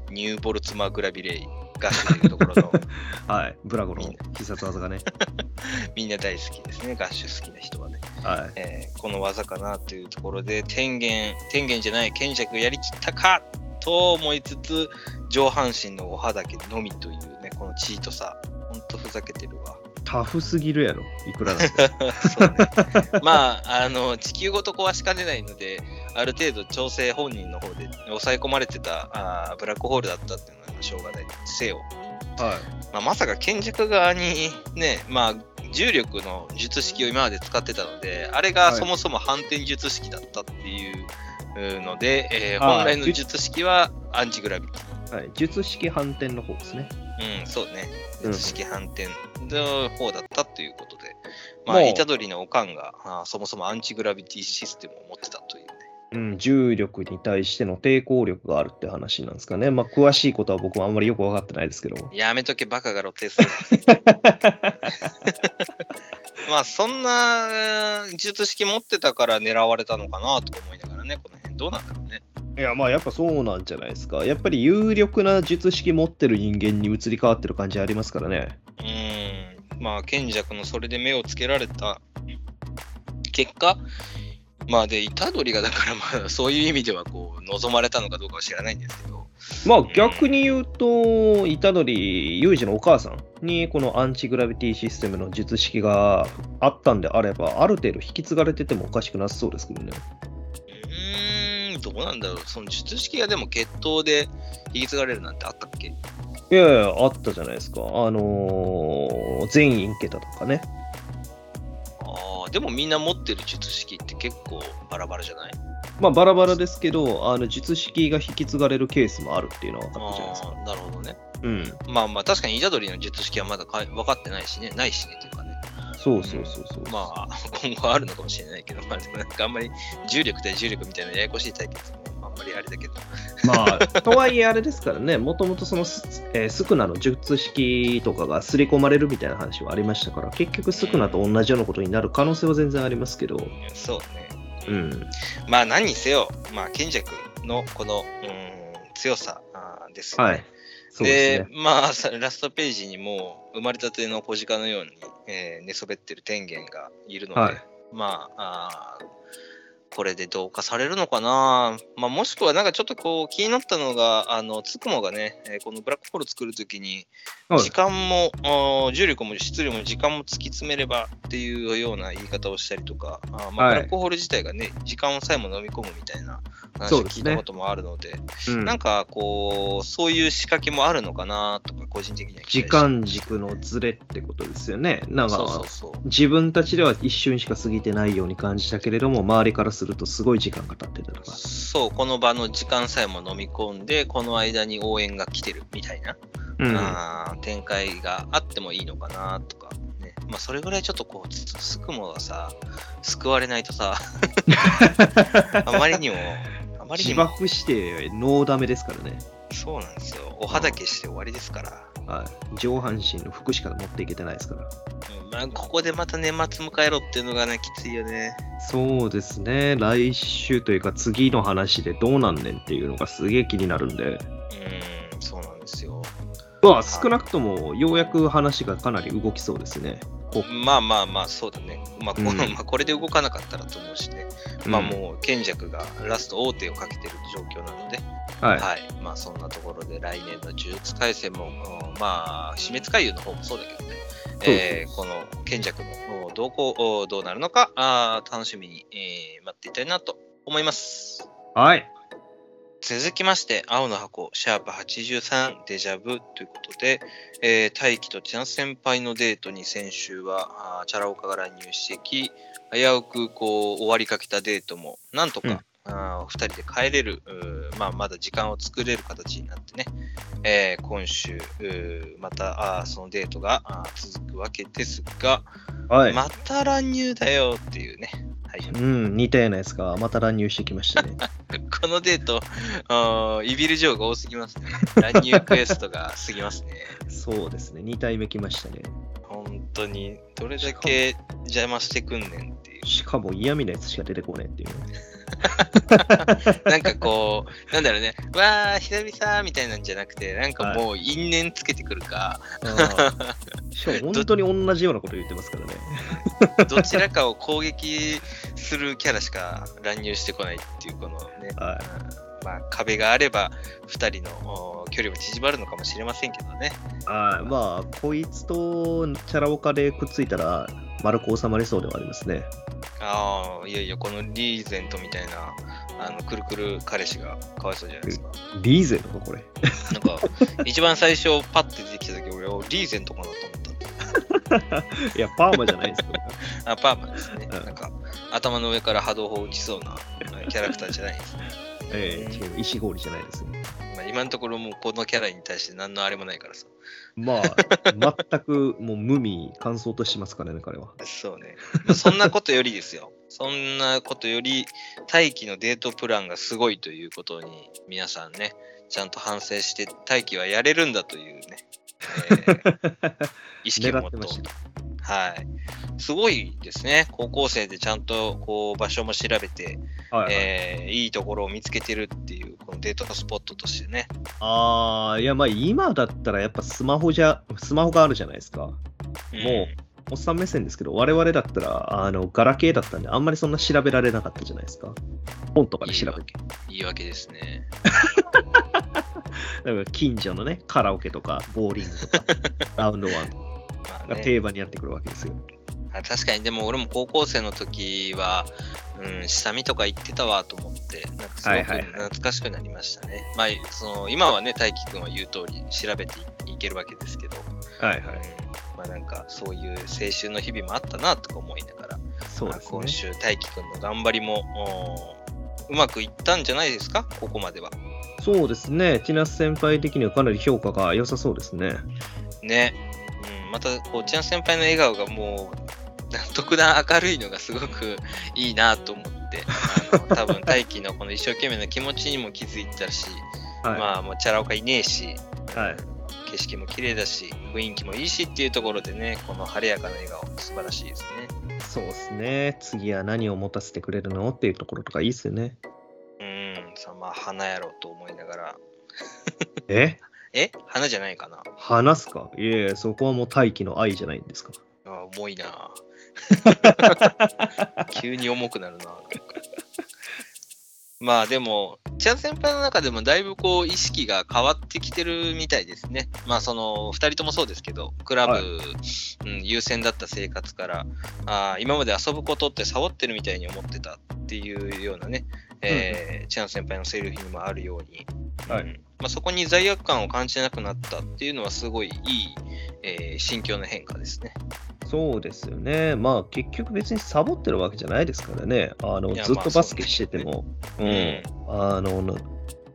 ニューボルツマグラビレイガッシュというところの はい。ブラゴの必殺技がね。みんな大好きですね、ガッシュ好きな人はね。はい。えーこの技かなというところで、天元、天元じゃない、賢弱やりきったかと思いつつ、上半身のお肌だけのみというね、このチートさ、ほんとふざけてるわ。タフすぎるやろ。いくらなんでそうね、まあ、あの、地球ごと壊しかねないので、ある程度調整本人の方で抑え込まれてたあーブラックホールだったっていうのはしょうがないせよ。はまあ、まさか賢弱側にね、まあ、重力の術式を今まで使ってたので、あれがはいそもそも反転術式だったっていうので、えーあー本来の術式はアンチグラビテい。はい。術式反転の方ですね。ィ。うん、そうね。うん術式反転の方だったということで、まあ、虎杖のおかんがあーそもそもアンチグラビティシステムを持ってたというね。うん、重力に対しての抵抗力があるって話なんですかね。まあ、詳しいことは僕もあんまりよく分かってないですけど。やめとけ、バカが露呈する。まあ、そんなえー術式持ってたから狙われたのかなと思いながらね、この辺どうなんだろうね。いや、まあ、やっぱそうなんじゃないですか。やっぱり有力な術式持ってる人間に移り変わってる感じありますからね。うーん、まあ、賢弱のそれで目をつけられた結果、まあ、で、虎杖がだから、まあ、そういう意味では、こう、望まれたのかどうかは知らないんですけど、まあ、逆に言うと、虎杖裕二のお母さんにこのアンチグラビティシステムの術式があったんであれば、ある程度引き継がれててもおかしくなさそうですけどね。どうなんだろう。その術式がでも血統で引き継がれるなんてあったっけ？いやいや、あったじゃないですか。あのー、全員桁とかね。ああ、でもみんな持ってる術式って結構バラバラじゃない？まあ、バラバラですけど、あの術式が引き継がれるケースもあるっていうのは分かったじゃないですか。なるほどね。うん。まあまあ、確かに虎杖の術式はまだかい分かってないしね、ないしねというかね。そうそうそうそう。まあ、今後あるのかもしれないけど、まあでもなんかあんまり重力対重力みたいなややこしい対決もあんまりあれだけど。まあ、とはいえあれですからね、もともとそのス、えースクナの術式とかが刷り込まれるみたいな話はありましたから、結局スクナと同じようなことになる可能性は全然ありますけど、そうね。うん。まあ何にせよ、まあ賢弱のこの、うん、強さですよね。はい。そうですね。まあ、さラストページにも生まれたての小鹿のように、えー寝そべってる天元がいるので、はい。まああーこれでどうかされるのかな、まあ、もしくはなんかちょっとこう気になったのが、あのつくもがね、えーこのブラックホール作るときに、はい。時間も、重力も質量も時間も突き詰めればっていうような言い方をしたりとか、あーまあ、はい。ブラックホール自体がね、時間さえも飲み込むみたいな話を聞いたこともあるので、うん。なんかこう、そういう仕掛けもあるのかなとか、個人的には期時間軸のズレってことですよね。なんか。自分たちでは一瞬しか過ぎてないように感じたけれども、周りからするとすごい時間が経ってたとか。そう、この場の時間さえも飲み込んで、この間に応援が来てるみたいな、うん。あー展開があってもいいのかなとか、ね。まあ、それぐらいちょっとこう、つつくもがさ、救われないとさ、あまりにも、あまりに自も、爆してノーダメですからね。そうなんですよ。お肌消して終わりですから。はい。上半身の服しか持っていけてないですから。うんまあ、ここでまた年末迎えろっていうのがね、きついよね。そうですね。来週というか次の話でどうなんねんっていうのがすげえ気になるんで。うん、そうなんですよ。まあ少なくともようやく話がかなり動きそうですね。こまあまあまあ、そうだね。まあ、こうん まあこれで動かなかったらと思うしね。まあうんもう、賢弱がラスト王手をかけてる状況なので、はい。はい。まあそんなところで来年の呪術廻戦も、うんまあ、死滅回遊の方もそうだけどね、えーこの賢弱のお動向、おどうなるのか、あー楽しみに、えー待っていたいなと思います。はい。続きまして、青の箱、シャープ83、デジャブということで、えー大輝と千夏先輩のデートに先週は、あーチャラ男が乱入してき、危うくこう終わりかけたデートも、なんとか、うんあー二人で帰れるまあ、まだ時間を作れる形になってね、えー今週、またあーそのデートが続くわけですが、はい。また乱入だよっていうね。はい、うん、似たようなやつがまた乱入してきましたね。このデート、あーイビルジョーが多すぎますね。乱入クエストが過ぎますね。そうですね、2体目来ましたね。本当に、どれだけ邪魔してくんねんっていう。しかも嫌味なやつしか出てこねえっていう。ね。なんかこう、なんだろうね、わー、久々みたいなんじゃなくて、なんかもう因縁つけてくるか、あー しかも本当に同じようなこと言ってますからね。どちらかを攻撃するキャラしか乱入してこないっていう、このね、はうんまあ、壁があれば、2人のお距離も縮まるのかもしれませんけどね。あーまあ、こいつとチャラオカでくっついたら丸く収まりそうではありますね。ああ、いやいや、このリーゼントみたいな、あの、くるくる彼氏がかわいそうじゃないですか。リーゼントか、これ。なんか、一番最初、パッて出てきた時俺、おリーゼントかなと思った いや、パーマじゃないですか。あ、パーマですね。うんなんか、頭の上から波動砲打ちそうなえキャラクターじゃないですね。ええ違う、石氷じゃないですよ。まあ、今のところもうこのキャラに対して何のあれもないからさ。まあ、全くもう無味乾燥としますからね、彼は。そうね。まあそんなことよりですよ。そんなことより、大輝のデートプランがすごいということに、皆さんね、ちゃんと反省して、大輝はやれるんだというね、えー 意識を持っ狙っ。はい。すごいですね。高校生でちゃんとこう場所も調べて、はいはいえーいいところを見つけてるっていう、このデートスポットとしてね。ああ、いや、まあ今だったらやっぱスマホじゃ、スマホがあるじゃないですか。うんもおっさん目線ですけど、我々だったら、あの、ガラケーだったんで、あんまりそんな調べられなかったじゃないですか。本とかで調べて。いいわけですね。だから近所のね、カラオケとか、ボーリングとか、ラウンドワンが定番にやってくるわけですよ。あ確かに、でも俺も高校生の時は、うん、下見とか行ってたわと思って、なんかすごく懐かしくなりましたね。まあ、その今はね、大輝くんは言う通り調べていけるわけですけど、はいうんまあなんかそういう青春の日々もあったなとか思いながら、まあそうですね。今週、大輝くんの頑張りもうまくいったんじゃないですか、ここまでは。そうですね。ティナス先輩的にはかなり評価が良さそうですね。ね。うん、また、こう、ちゃん先輩の笑顔がもう、特段明るいのがすごくいいなと思って、あの 多分大輝のこの一生懸命な気持ちにも気づいたし、はい。まあ、もうチャラ男いねえし、はい景色も綺麗だし、雰囲気もいいしっていうところでね、この晴れやかな笑顔、素晴らしいですね。そうですね。次は何を持たせてくれるのっていうところとかいいですよね。うん、さまあ、花やろうと思いながら、え？え？花じゃないかな話すか？いえそこはもう大気の愛じゃないんですか？あ重いな 急に重くなるなまあでも、ちゃん先輩の中でもだいぶこう意識が変わってきてるみたいですね。まあその2人ともそうですけど、クラブ、はい。うん、優先だった生活からあー今まで遊ぶことってサボってるみたいに思ってたっていうようなね、えーチャン先輩のセリフにもあるように、はい。うん。まあ、そこに罪悪感を感じなくなったっていうのはすごいいい、えー心境の変化ですね。そうですよね。まあ結局別にサボってるわけじゃないですからね。あのいやずっとバスケしてても、まあねうん、あの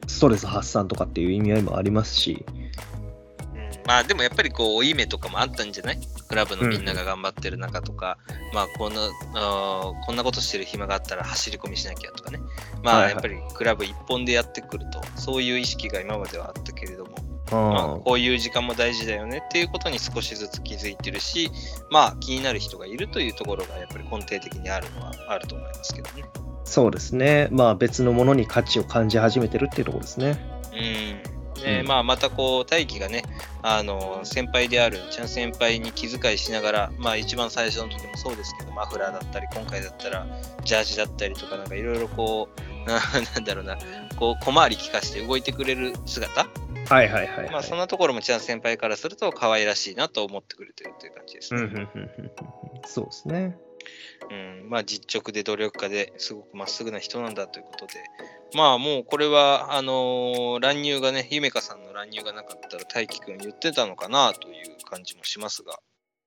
ストレス発散とかっていう意味合いもありますし、うん。まあでもやっぱりこう、負い目とかもあったんじゃない？クラブのみんなが頑張ってる中とか、まあこんな、あーこんなことしてる暇があったら走り込みしなきゃとかね。まあやっぱりクラブ一本でやってくると、そういう意識が今まではあったけれども、うんまあこういう時間も大事だよねっていうことに少しずつ気づいてるし、まあ気になる人がいるというところがやっぱり根底的にあるのはあると思いますけどね。そうですね。まあ別のものに価値を感じ始めてるっていうところですね。うん。で、うんまあ、またこう、大輝がね、あの、先輩であるチャン先輩に気遣いしながら、まあ、一番最初の時もそうですけど、マフラーだったり、今回だったら、ジャージだったりとか、なんかいろいろこう、な なんだろうな、こう、小回り利かして動いてくれる姿、はいはいはい、はい。まあ、そんなところもチャン先輩からすると、可愛らしいなと思ってくれてるという感じですうんね。そうですね。うん、まあ実直で努力家ですごくまっすぐな人なんだということで、まあもうこれは、あのー乱入がね、ゆめかさんの乱入がなかったら大輝くん言ってたのかなという感じもしますが、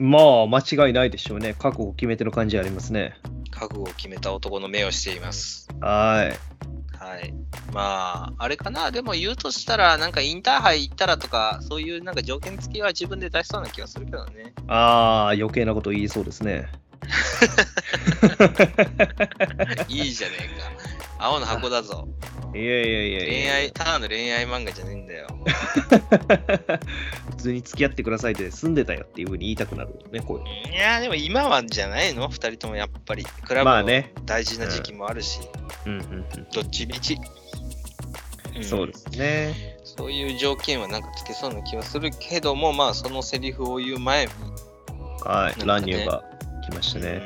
まあ間違いないでしょうね。覚悟を決めてる感じありますね。覚悟を決めた男の目をしています。はい。はい。まあ、あれかな、でも言うとしたら、なんかインターハイ行ったらとか、そういうなんか条件付きは自分で出しそうな気がするけどね。ああ、余計なこと言いそうですね。いいじゃねえか。青の箱だぞ。いやいやいやいや恋愛、ただの恋愛漫画じゃねえんだよ。普通に付き合ってくださいって住んでたよっていうふうに言いたくなるね、こういう。いや、でも今はじゃないの？二人ともやっぱり。クラブのまあね大事な時期もあるし、うんうんどっちみち。うんん、そうですね。そういう条件はなんかつけそうな気はするけども、まあそのセリフを言う前に、はい、なんかね乱入が来ましたね。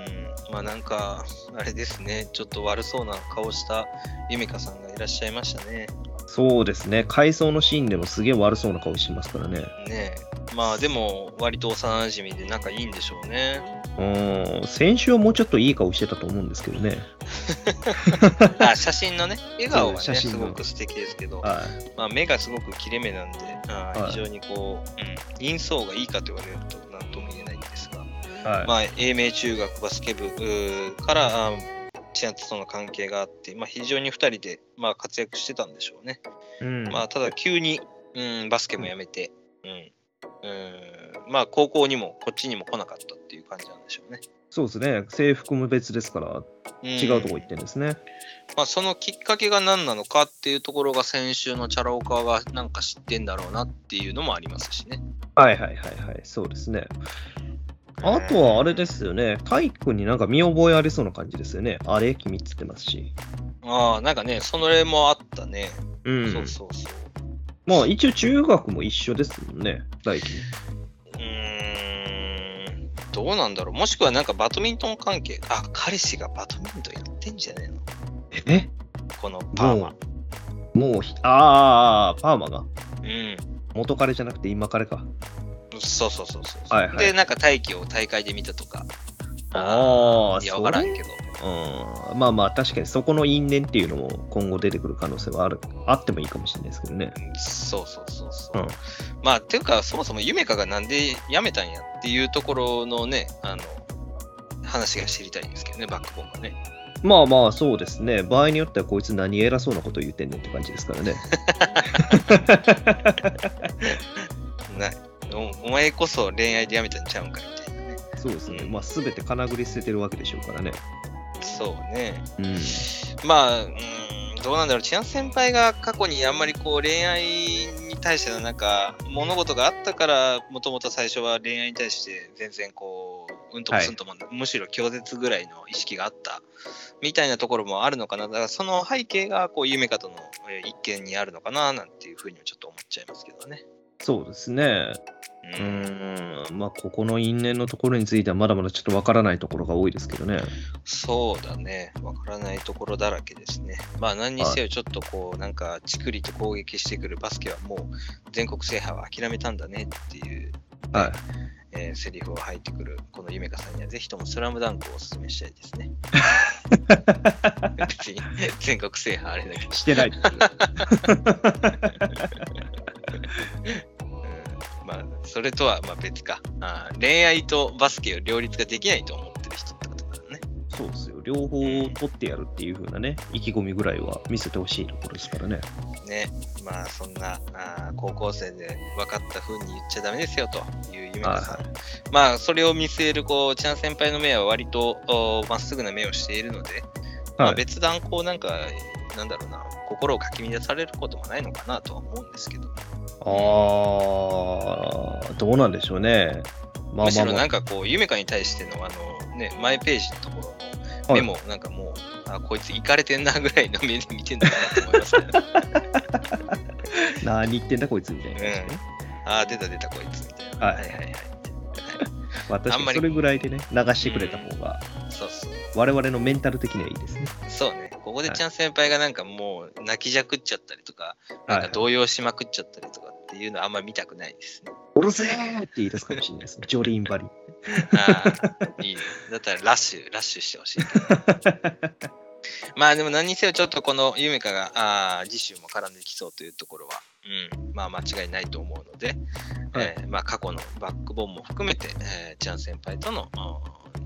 うん、まあなんか、あれですね、ちょっと悪そうな顔したゆみかさんがいらっしゃいましたね。そうですね。回想のシーンでもすげえ悪そうな顔しますからね。ねえ。まあでも、割と幼馴染で仲いいんでしょうね。うん、先週はもうちょっといい顔してたと思うんですけどね。あ、写真のね、笑顔はね、すごく素敵ですけど、はまあ目がすごく切れ目なんで、あはい非常にこう、うん、人相がいいかと言われると何とも言え。はい。まあ、英明中学バスケ部から、あ千夏との関係があって、まあ、非常に2人で、まあ、活躍してたんでしょうね。うん、まあ、ただ急に、うん、バスケもやめて、うん、うん、まあ、高校にもこっちにも来なかったっていう感じなんでしょうね。そうですね。制服も別ですから、違うとこ行ってるんですね。まあ、そのきっかけが何なのかっていうところが先週のチャラ男がなんか知ってんだろうなっていうのもありますしね。はいはいはいはい。そうですね。あとはあれですよね。体育君になんか見覚えありそうな感じですよね。あれ君っつってますし。ああ、なんかね、それもあったね。うん。そうそうそう。まあ一応中学も一緒ですもんね。大輝。うーん、どうなんだろう。もしくはなんかバドミントン関係。あ、彼氏がバドミントンやってんじゃねえのえ？このパーマ。もうひ、ああ、パーマがうん。元彼じゃなくて今彼か。そうそうそうそう。はいはいで、なんか大気を大会で見たとか。あーいや、わからんけど。うん。まあまあ確かにそこの因縁っていうのも今後出てくる可能性はある、あってもいいかもしれないですけどね。そうそうそうそう。うんまあ、ていうか、そもそもゆめかがなんで辞めたんやっていうところのね、あの、話が知りたいんですけどね、バックボーンがね。まあまあそうですね。場合によってはこいつ何偉そうなこと言ってんねんって感じですからね。ない。おお前こそ恋愛で辞めたんちゃうんかみたいなね。そうですね。うんまあ全て金繰り捨ててるわけでしょうからね。そうね。うん。まあ、うん、どうなんだろう、千夏先輩が過去にあんまりこう恋愛に対してのなんか物事があったから、もともと最初は恋愛に対して全然こう、うんともすんとも、むしろ拒絶ぐらいの意識があったみたいなところもあるのかな。だからその背景がこう、夢かとのえー一見にあるのかななんていうふうにはちょっと思っちゃいますけどね。そうですね。うん。まあここの因縁のところについてはまだまだちょっとわからないところが多いですけどね。そうだね。わからないところだらけですね。まあ何にせよちょっとこう、なんかチクリと攻撃してくるバスケはもう全国制覇は諦めたんだねっていう、はい。えーセリフを吐いてくるこのゆめかさんにはぜひともスラムダンクをお勧めしたいですね。別に全国制覇あれだけど。してない まあそれとはまあ別かあー。恋愛とバスケを両立ができないと思ってる人ってことだからね。そうですよ。両方取ってやるっていう風なね、意気込みぐらいは見せてほしいところですからね。ね、まあそんなあー高校生で分かった風に言っちゃダメですよという夢かさん。はいまあそれを見据えるこう、チャン先輩の目は割とおまっすぐな目をしているので、まあ、はい。別段こうなんか、なんだろうな、心をかき乱されることもないのかなとは思うんですけど、あー、どうなんでしょうね。まあむしろまあまあ。なんかこう、夢かに対してのあの、ね、前ページのところのはい目もなんかもう、あこいつ行かれてんなぐらいの目で見てんだなと思いますけど、何言ってんだこいつみたいな感じね。ああ、出た出たこいつみたいな。はいはいはいはい。まあ確あんまりかにそれぐらいでね、流してくれた方が、そうそう。我々のメンタル的にはいいですね。そうね。ここでちゃん先輩がなんかもう泣きじゃくっちゃったりとか、なんはい。か動揺しまくっちゃったりとかっていうのはあんま見たくないですね。うるせえって言い出すかもしれないです。ジョリーンバリ。ああ、いいね。だったらラッシュ、ラッシュしてほしい。まあでも何にせよちょっとこのゆめかがあー次週も絡んできそうというところは、うん、まあ間違いないと思うので、はいえーまあ、過去のバックボーンも含めて、えー、チャン先輩との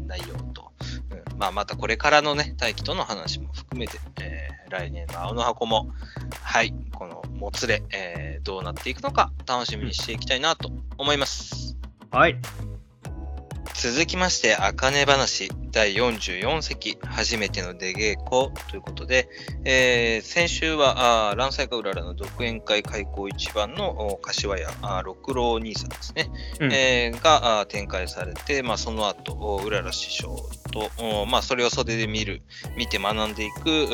内容と、うんまあ、またこれからのね、大輝との話も含めて、えー来年の青の箱も、はい、このもつれ、えーどうなっていくのか楽しみにしていきたいなと思います。はい。続きまして、あかね話第44席、初めての出稽古ということで、えー先週は、あー蘭西かうららの独演会開講一番のお柏屋、あー六郎兄さんですね、うんえーが展開されて、まあ、その後、おうらら師匠と、おまあ、それを袖で見る、見て学んでいく、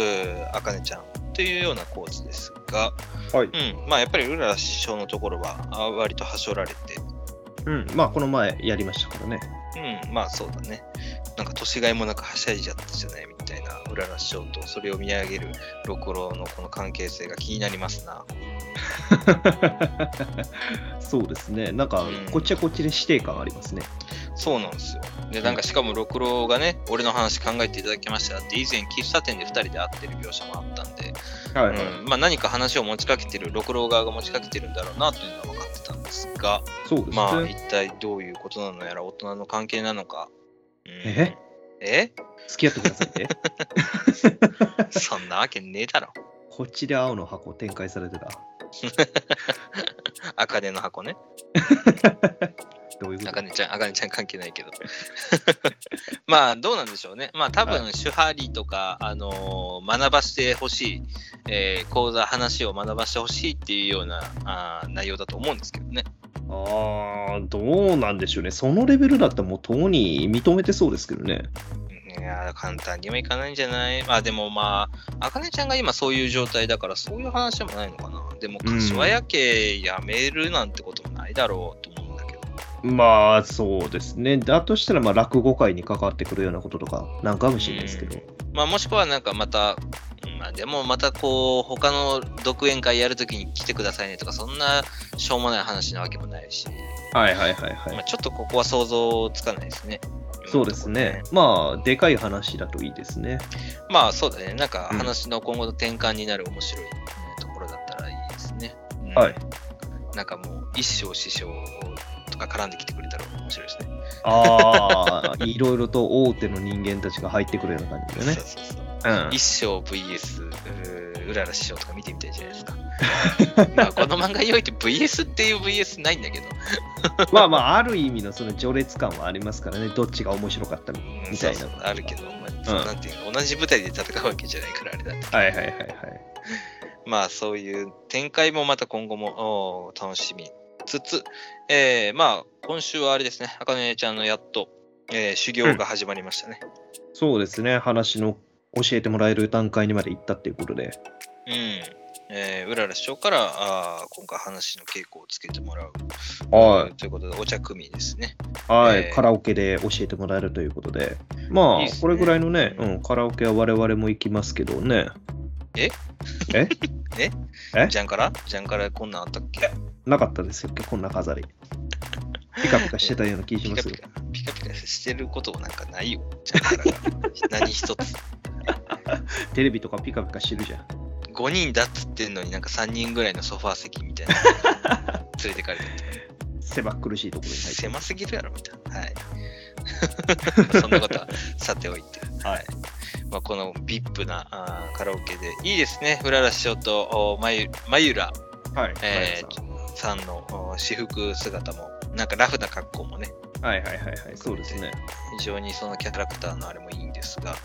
あかねちゃんというようなコースですが、はい。うん、まあ、やっぱりうらら師匠のところは、割とはしょられて、うん。まあ、この前やりましたからね。うん、まあそうだね。なんか年がいもなくはしゃいじゃったじゃないみたいな、うらら師匠とそれを見上げる六郎のこの関係性が気になりますな。そうですね。なんかうん、こっちはこっちで指定感ありますね。そうなんですよ。で、なんかしかも六郎がね、俺の話考えていただきましたって、以前喫茶店で2人で会ってる描写もあったんで、はうんまあ何か話を持ちかけてる、六郎側が持ちかけてるんだろうなというのは分かってたんですが、そうですね。まあ一体どういうことなのやら、大人の関係なのか。うんえ？え？付き合ってくださいって？そんなわけねえだろ。こっちで青の箱展開されてた。あかねの箱ね。どういうことあかねちゃん、あかねちゃん関係ないけど。まあ、どうなんでしょうね。まあ、多分、手張りとか、あのー学ばしてほしい、えー講座、話を学ばしてほしいっていうようなあー内容だと思うんですけどね。ああ、どうなんでしょうね。そのレベルだったらもうともに認めてそうですけどね。いやー、簡単にはいかないんじゃない？まあ、でもまあ、あかねちゃんが今そういう状態だから、そういう話もないのかな。でも、うん柏屋家辞めるなんてこともないだろうと思。まあ、そうですね。だとしたら、まあ、落語会に関わってくるようなこととか、なんかもしれないですけど。まあ、もしくはなんかまた、うんまあ、でもまたこう、他の独演会やるときに来てくださいねとか、そんなしょうもない話なわけもないし、はいはいはいはい。まあ、ちょっとここは想像つかないですね。そうですね。まあ、でかい話だといいですね。まあそうだね。なんかうん話の今後の転換になる面白い、ねところだったらいいですね。うんはい。なんかもう、一生師匠とか絡んできてくれたら面白いですね。ああ、いろいろと大手の人間たちが入ってくるような感じでねそう。そうそう。うん一生 VS うらら師匠とか見てみたいじゃないですか。まあこの漫画において VS っていう VS ないんだけど、まあまあ、ある意味のその序列感はありますからね。どっちが面白かったみたいなそうそうあるけど、まあそうなんていうの同じ舞台で戦うわけじゃないからあれだって。はいはいはいはい。まあそういう展開もまた今後もおー楽しみつつ、えーまあ今週はあれですね、あかねちゃんのやっと、えー修行が始まりましたね。そうですね。話の教えてもらえる段階にまで行ったっていうことで。うん。えー、うらら師匠からあー今回話の稽古をつけてもらう。はいうんということで、お茶組ですね。はい、えーカラオケで教えてもらえるということで。まあ、ねこれぐらいのね、うん、カラオケは我々も行きますけどね。え？え？え？え？ジャンカラ？ジャンカラこんなんあったっけ？なかったですよ、こんな飾り。ピカピカしてたような気しますよ。ピカピカ、してることなんかないよ。ジャンカラが。何一つ。テレビとかピカピカしてるじゃん。5人だっつってんのになんか3人ぐらいのソファー席みたいな。連れてかれて狭苦しいところに入って。狭すぎるやろみたいな。はい。そんなことはさておいて。はい。まあ、この VIP なあーカラオケでいいですね。うらら師匠とおまゆまゆらはい、えーさんのお私服姿も、なんかラフな格好もね、はいはいはいはい、そうですね。非常にそのキャラクターのあれもいいんですが、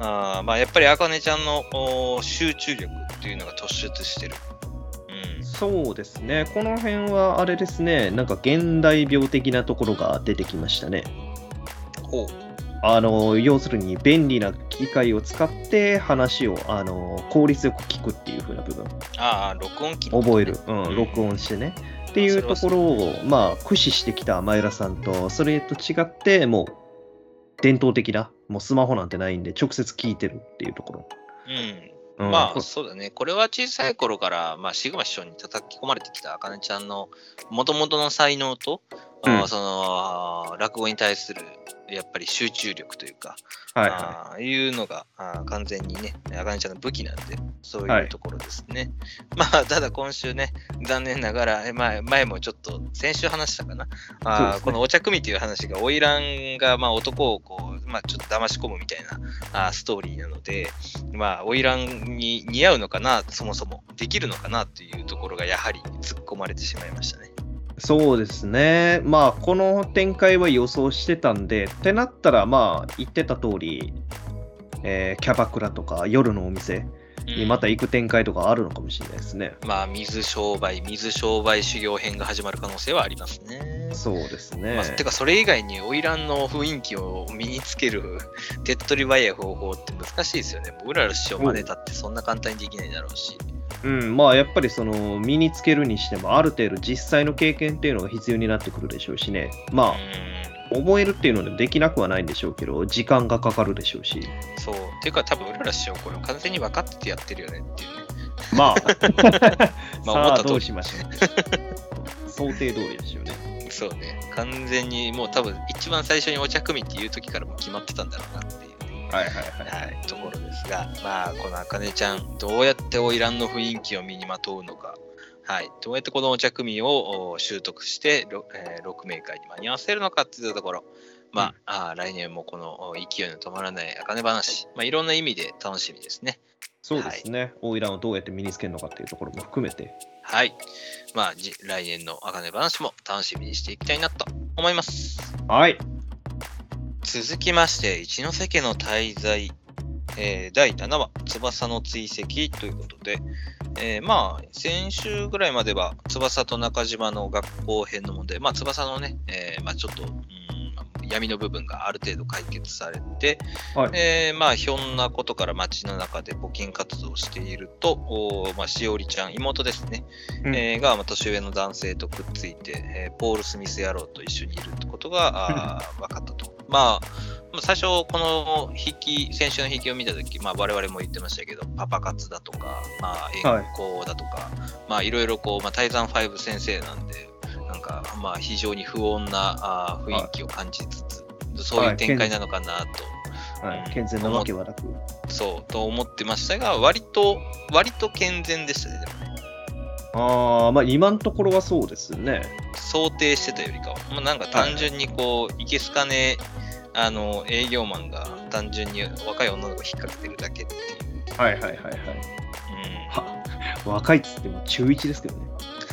あーまあやっぱりあかねちゃんのお集中力っていうのが突出してる。うん。そうですね。この辺はあれですね、なんか現代病的なところが出てきましたね。ほう。あの要するに便利な機械を使って話をあの効率よく聞くっていう風な部分。ああ、録音機、覚える、うん、録音してね。っていうところをまあ駆使してきた前田さんとそれと違ってもう伝統的なもうスマホなんてないんで直接聞いてるっていうところ、うん。うん。まあ、こそうだね。これは小さい頃から、まあ、シグマ師匠に叩き込まれてきたあかねちゃんの元々の才能と、うん。その、落語に対する、やっぱり集中力というか、はいはああいうのがあー完全にね、あかねちゃんの武器なんで、そういうところですね。まあ、ただ今週ね、残念ながら、え前前もちょっと、先週話したかな、あね。このお茶組っていう話が、花魁がまあ男をこう、まあ、ちょっと騙し込むみたいなあーストーリーなので、まあ、花魁に似合うのかな、そもそも、できるのかなっていうところが、やはり突っ込まれてしまいましたね。い。そうですね。まあ、この展開は予想してたんで、ってなったら、まあ、言ってた通り、えーキャバクラとか夜のお店にまた行く展開とかあるのかもしれないですね。まあ、水商売、水商売修行編が始まる可能性はありますね。そうですね。まあ、てか、それ以外に、花魁の雰囲気を身につける手っ取り早い方法って難しいですよね。もううらら師匠真似たってそんな簡単にできないだろうし。うん、まあやっぱりその身につけるにしてもある程度実際の経験っていうのが必要になってくるでしょうしね。まうあ覚えるっていうのでできなくはないんでしょうけど、時間がかかるでしょうし。ん、そう。ていうか、多分うらら師匠、これ完全に分かっててやってるよねっていうね。まあ、まあ思った通りしましょう。想定通りでしょうね。そうね。完全にもう多分、一番最初にお茶組っていう時からもう決まってたんだろうなっていう。はいはいはい。はい、ところですが、まあ、このあかねちゃん、どうやって花魁の雰囲気を身にまとうのか、はい、どうやってこのお茶組をお習得して、ろえー6名会に間に合わせるのかっていうところ、まあ、あー来年もこのお勢いの止まらないあかね話、まあ、いろんな意味で楽しみですね。そうですね。花魁をどうやって身につけるのかっていうところも含めて。はい。まあ、じ来年のあかね話も楽しみにしていきたいなと思います。はい。続きまして、一ノ瀬家の滞在、えー第7話、翼の追跡ということで、えーまあ、先週ぐらいまでは、翼と中島の学校編の問題、まあ、翼のね、えーまあ、ちょっと、うん闇の部分がある程度解決されて、はい。えーまあ、ひょんなことから街の中で募金活動をしていると、おーまあ、しおりちゃん、妹ですね、うんえーが、まあ、年上の男性とくっついて、えーポール・スミス野郎と一緒にいるってことがあー 分かったと。まあ、まあ最初、この引き、先週の引きを見たとき、まあ、我々も言ってましたけど、パパ活だとか、まあ、遠行だとか、まあ、いろいろこう、まあ、タイザン5先生なんで、なんか、まあ、非常に不穏なあー雰囲気を感じつつ、そういう展開なのかなと。はい。健全なわけはなく。そう、と思ってましたが、割と、割と健全でしたね、でもね。ああ、まあ今のところはそうですね。想定してたよりかは。まあ、なんか単純にこう、いけすかね、あの、営業マンが単純に若い女の子引っ掛けてるだけっていう。はいはいはいはい。うん。は若いっつっても中1ですけどね。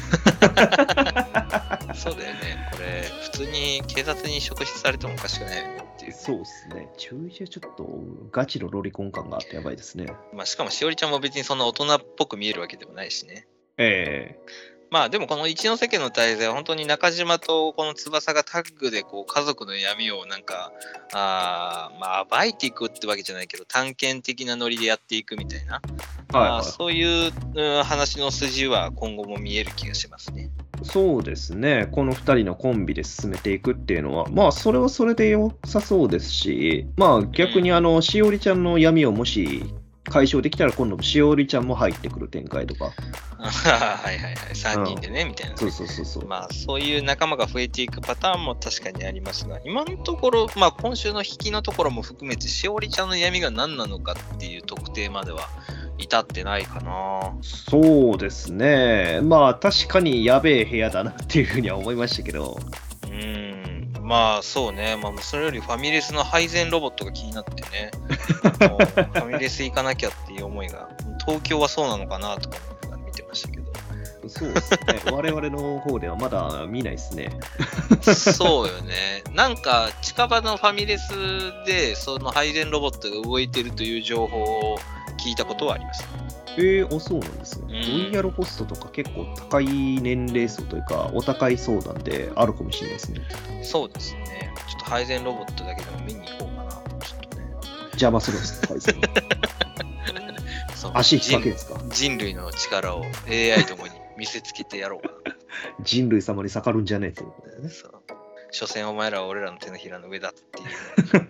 そうだよね。これ、普通に警察に職質されてもおかしくないよねっていう。そうですね。中1はちょっとガチのロリコン感があってやばいですね。まあ、しかもしおりちゃんも別にそんな大人っぽく見えるわけでもないしね。えまあでもこの一ノ瀬家の滞在は本当に中島とこの翼がタッグでこう家族の闇をなんかあーまあ暴いていくってわけじゃないけど探検的なノリでやっていくみたいな、えはい、まあはい。そういう、うん話の筋は今後も見える気がしますね。そうですね。この2人のコンビで進めていくっていうのは、まあそれはそれで良さそうですし、まあ逆にあの、しおりちゃんの闇をもし解消できたら今度しおりちゃんも入ってくる展開とか。はいはいはい3人でね、みたいなね、そうそうそうそう。まあそういう仲間が増えていくパターンも確かにありますが、今のところ、まあ今週の引きのところも含めて、しおりちゃんの闇が何なのかっていう特定までは至ってないかな。そうですね。まあ確かにやべえ部屋だなっていうふうには思いましたけど。うーん、まあそうね、まあ、それよりファミレスの配膳ロボットが気になってね、もう ファミレス行かなきゃっていう思いが、東京はそうなのかなとか見てましたけど、そうですね。我々の方ではまだ見ないですね。そうよね、なんか近場のファミレスで、その配膳ロボットが動いてるという情報を聞いたことはあります。えー、あ、そうなんですね。うんロイヤルホストとか結構高い年齢層というか、お高いそうなんで、あるかもしれないですね。そうですね、ちょっと配膳ロボットだけでも見に行こうかな、ちょっとね。邪魔するんですね、配線 そう足引っ掛けですか？人人類の力を AI ともに見せつけてやろうかな。人類様に盛るんじゃねえっていうことだよね。そう。所詮お前らは俺らの手のひらの上だっていう。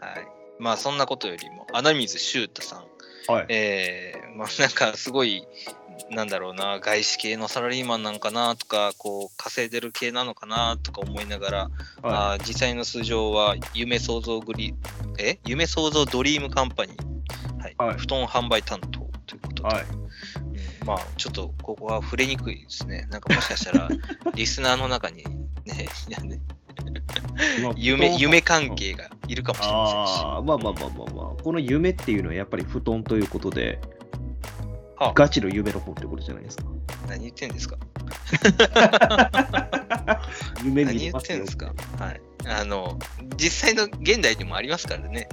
はい。まあそんなことよりも、穴水修太さん。はい。えー、まあなんかすごい、なんだろうな、外資系のサラリーマンなんかなとか、こう、稼いでる系なのかなとか思いながら、はあー実際の数字は、夢創造グリ、え？夢創造ドリームカンパニー、はい。はい。布団販売担当ということで、はい。うん。まあ、ちょっとここは触れにくいですね。なんかもしかしたら、リスナーの中にね、夢夢関係がいるかもしれませんし。ああ、まあまあまあまあまあ、この夢っていうのはやっぱり布団ということで、はあガチの夢の方ってことじゃないですか。何言ってんですか？夢何言ってんですか？はい。あの、実際の現代にもありますからね。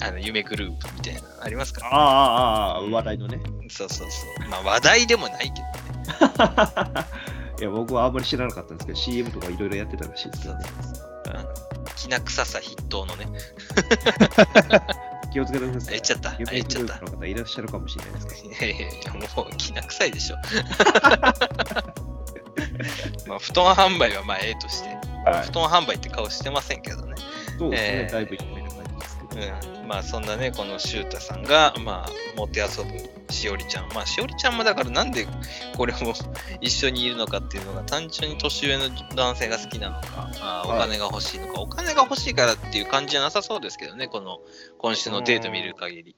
あの夢グループみたいなのありますかあら、あああああ、話題のね。そうそうそう。まあ話題でもないけどね。いや、僕はあんまり知らなかったんですけど、CM とかいろいろやってたらしいですけどね。きな臭さ筆頭のね。気をつけてください。言っちゃったあ夢言っちゃったの方いらっしゃるかもしれないですけど。いやいやいや、もうきな臭いでしょ。まあ布団販売はまあええとして、はい布団販売って顔してませんけどね。そうですね、えーだいぶ夢な感じですけど。うん、まあそんなね、このシュータさんが、まあ、もて遊ぶしおりちゃん。まあ、しおりちゃんもだからなんでこれも 一緒にいるのかっていうのが、単純に年上の男性が好きなのか、あお金が欲しいのか、お金が欲しいからっていう感じじゃなさそうですけどね、この今週のデート見る限り。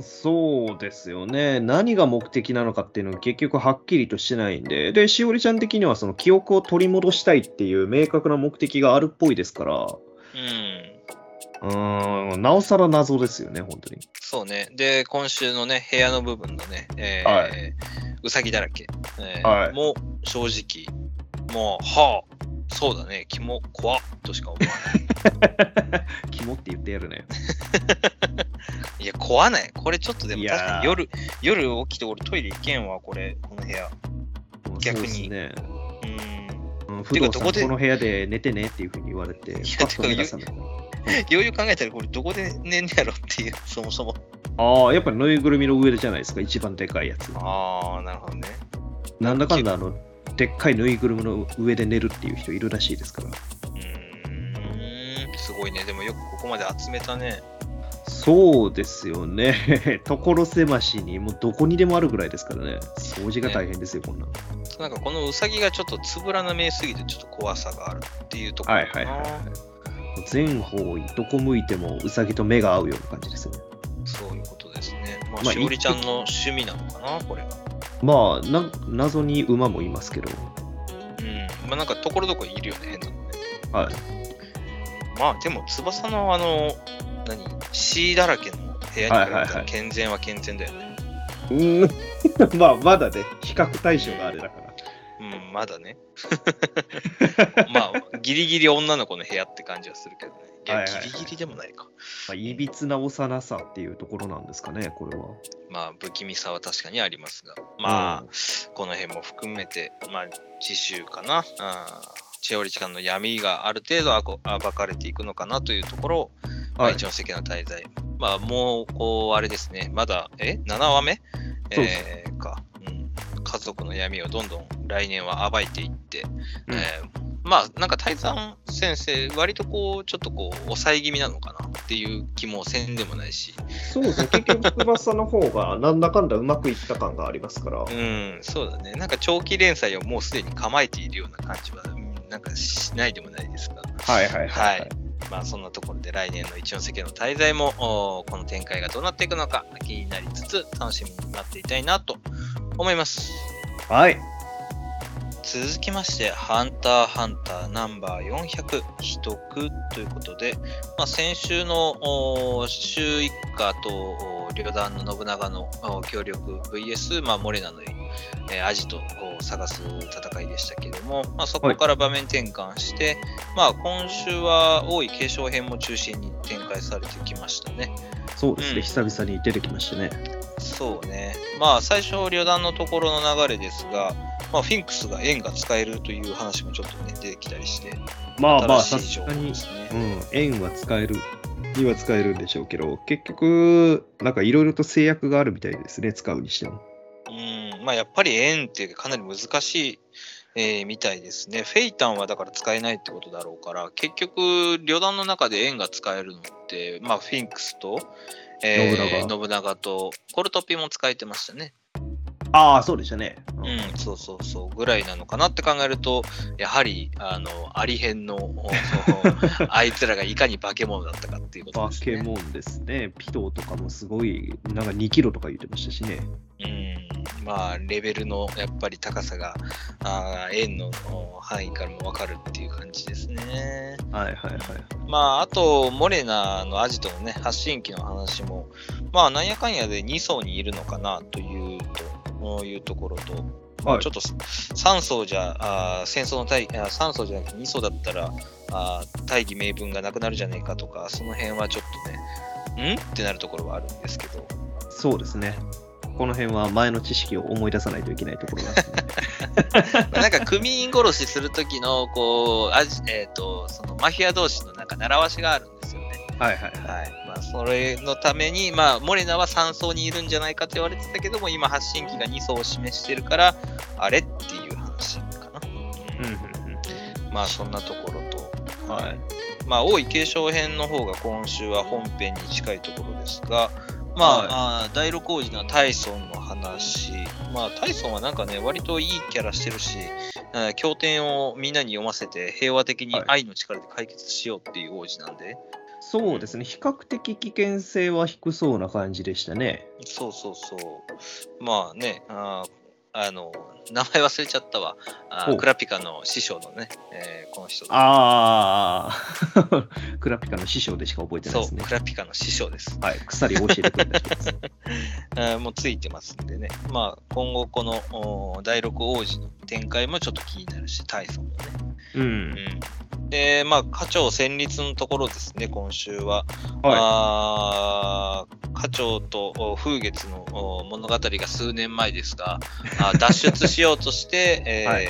そうですよね。何が目的なのかっていうのが結局はっきりとしてないんで、で、しおりちゃん的にはその記憶を取り戻したいっていう明確な目的があるっぽいですから、うん。うーん、なおさら謎ですよね、本当に。そうね。で、今週のね、部屋の部分のね、えーはうさぎだらけ、えーはいもう正直、もう、はあ、そうだね、キモ、怖っとしか思わない。肝って言ってやるね。いや、怖ない。これちょっとでも夜、夜起きて俺トイレ行けんわ、これ、この部屋。逆にそうですね。うーん。うん、不動産こで？この部屋で寝てねっていうふうに言われて、やパッと目が覚めた。ようよう考えたらこれどこで寝んねやろっていう、そもそも。ああ、やっぱりぬいぐるみの上じゃないですか、一番でかいやつ。ああ、なるほどね。なんだかんだ、あの、でっかいぬいぐるみの上で寝るっていう人いるらしいですから。うーん、すごいね。でもよくここまで集めたね。そうですよね。所狭しに、もうどこにでもあるぐらいですからね。掃除が大変ですよ、こんなの。なんかこのウサギがちょっとつぶらな目すぎてちょっと怖さがあるっていうところはいはいはいはい。全方位、どこ向いてもウサギと目が合うような感じですよね。そういうことですね。まあ、まあしおりちゃんの趣味なのかな、これ。まあ、な謎に馬もいますけど。うん。まあなんかところどころいるよね、変なのね。はい。まあでも翼のあの、何 ?C だらけの部屋に比べたらはいはいはい健全は健全だよね。うん。まあ、まだね、比較対象があれだから。うん、まだね。まあ、ギリギリ女の子の部屋って感じはするけどね。いや、はいはいはいギリギリでもないか。まあ、いびつな幼さっていうところなんですかね、これは。まあ、不気味さは確かにありますが。まあ、この辺も含めて、まあ、次週かな。あー千織ちゃんの闇がある程度暴かれていくのかなというところを、まあ、はい一応世間の滞在。まあ、もう、こう、あれですね。まだ、え ?7 話目？えーか、うん。家族の闇をどんどん来年は暴いていって、うんえーまあ、なんか泰山先生、割とこう、ちょっとこう、抑え気味なのかなっていう気もせんでもないし、そうですね、結局、翼の方がなんだかんだうまくいった感がありますから。うん、そうだね。なんか長期連載をもうすでに構えているような感じは、うんなんかしないでもないですが、はいはいはい。まあ、そんなところで来年の一関の滞在も、この展開がどうなっていくのか気になりつつ、楽しみに待っていたいなと思います。はい。続きまして、ハンターハンターナンバー400、秘匿ということで、まあ、先週のお周一家とお旅団の信長のお協力 VS、まあ、モレナの、えーアジトを探す戦いでしたけれども、まあ、そこから場面転換して、まあ、今週は多い継承編も中心に展開されてきましたね。そうですね、うん久々に出てきましたね。そうね。まあ、最初、旅団のところの流れですが、まあ、フィンクスが円が使えるという話もちょっとね、出てきたりして、まあまあ、さ新しい情報すがにで、すね。うん、円は使える。には使えるんでしょうけど、結局、なんかいろいろと制約があるみたいですね、使うにしても。うん、まあやっぱり円ってかなり難しい、えーみたいですね。フェイタンはだから使えないってことだろうから、結局、旅団の中で円が使えるのって、まあフィンクスと、えー信長信長と、コルトピも使えてましたね。ああ、そうでしたね。うん、そうそうそう、ぐらいなのかなって考えると、やはり、あの、ありへんの、あいつらがいかに化け物だったかっていうことバですね。ケモンですね。ピトーとかもすごい、なんか2キロとか言ってましたしね。うん、まあ、レベルのやっぱり高さが、あー円のお範囲からもわかるっていう感じですね。はいはいはい。まあ、あと、モレナのアジトのね、発信機の話も、まあ、なんやかんやで2層にいるのかなというと、いうところと、はいちょっと3層じゃ、あー戦争の大あ3層じゃなくて2層だったら、あー大義名分がなくなるじゃねえかとか、その辺はちょっとね、ん？ってなるところはあるんですけど、そうですね。この辺は前の知識を思い出さないといけないところなんですね。なんか組員殺しするときの、こう、あじえっ、と、そのマフィア同士のなんか習わしがあるんですよね。はいはいはい。はい。まあ、それのために、まあ、モレナは3層にいるんじゃないかって言われてたけども、今、発信機が2層を示してるから、あれっていう話かな。うんうんうんまあ、そんなところと、はい。まあ、王位継承編の方が今週は本編に近いところですが、まあ、はいあー第6王子のタイソンの話、まあ、タイソンはなんかね、割といいキャラしてるし、経典をみんなに読ませて、平和的にはい愛の力で解決しようっていう王子なんで、そうですね。比較的危険性は低そうな感じでしたね。そうそうそう。まあね、あーあの、名前忘れちゃったわ。あクラピカの師匠のね、えーこの人。ああ、クラピカの師匠でしか覚えてないそう、ですねク。ラピカの師匠です。はい。鎖を教えてくれた人です。あーもうついてますんでね。まあ、今後このお第6王子の展開もちょっと気になるし、タイソンもね。うん。うん。で、まあ、課長戦慄のところですね、今週は。はあー課長とお風月のお物語が数年前ですが、あー 脱出しようとして、えーはい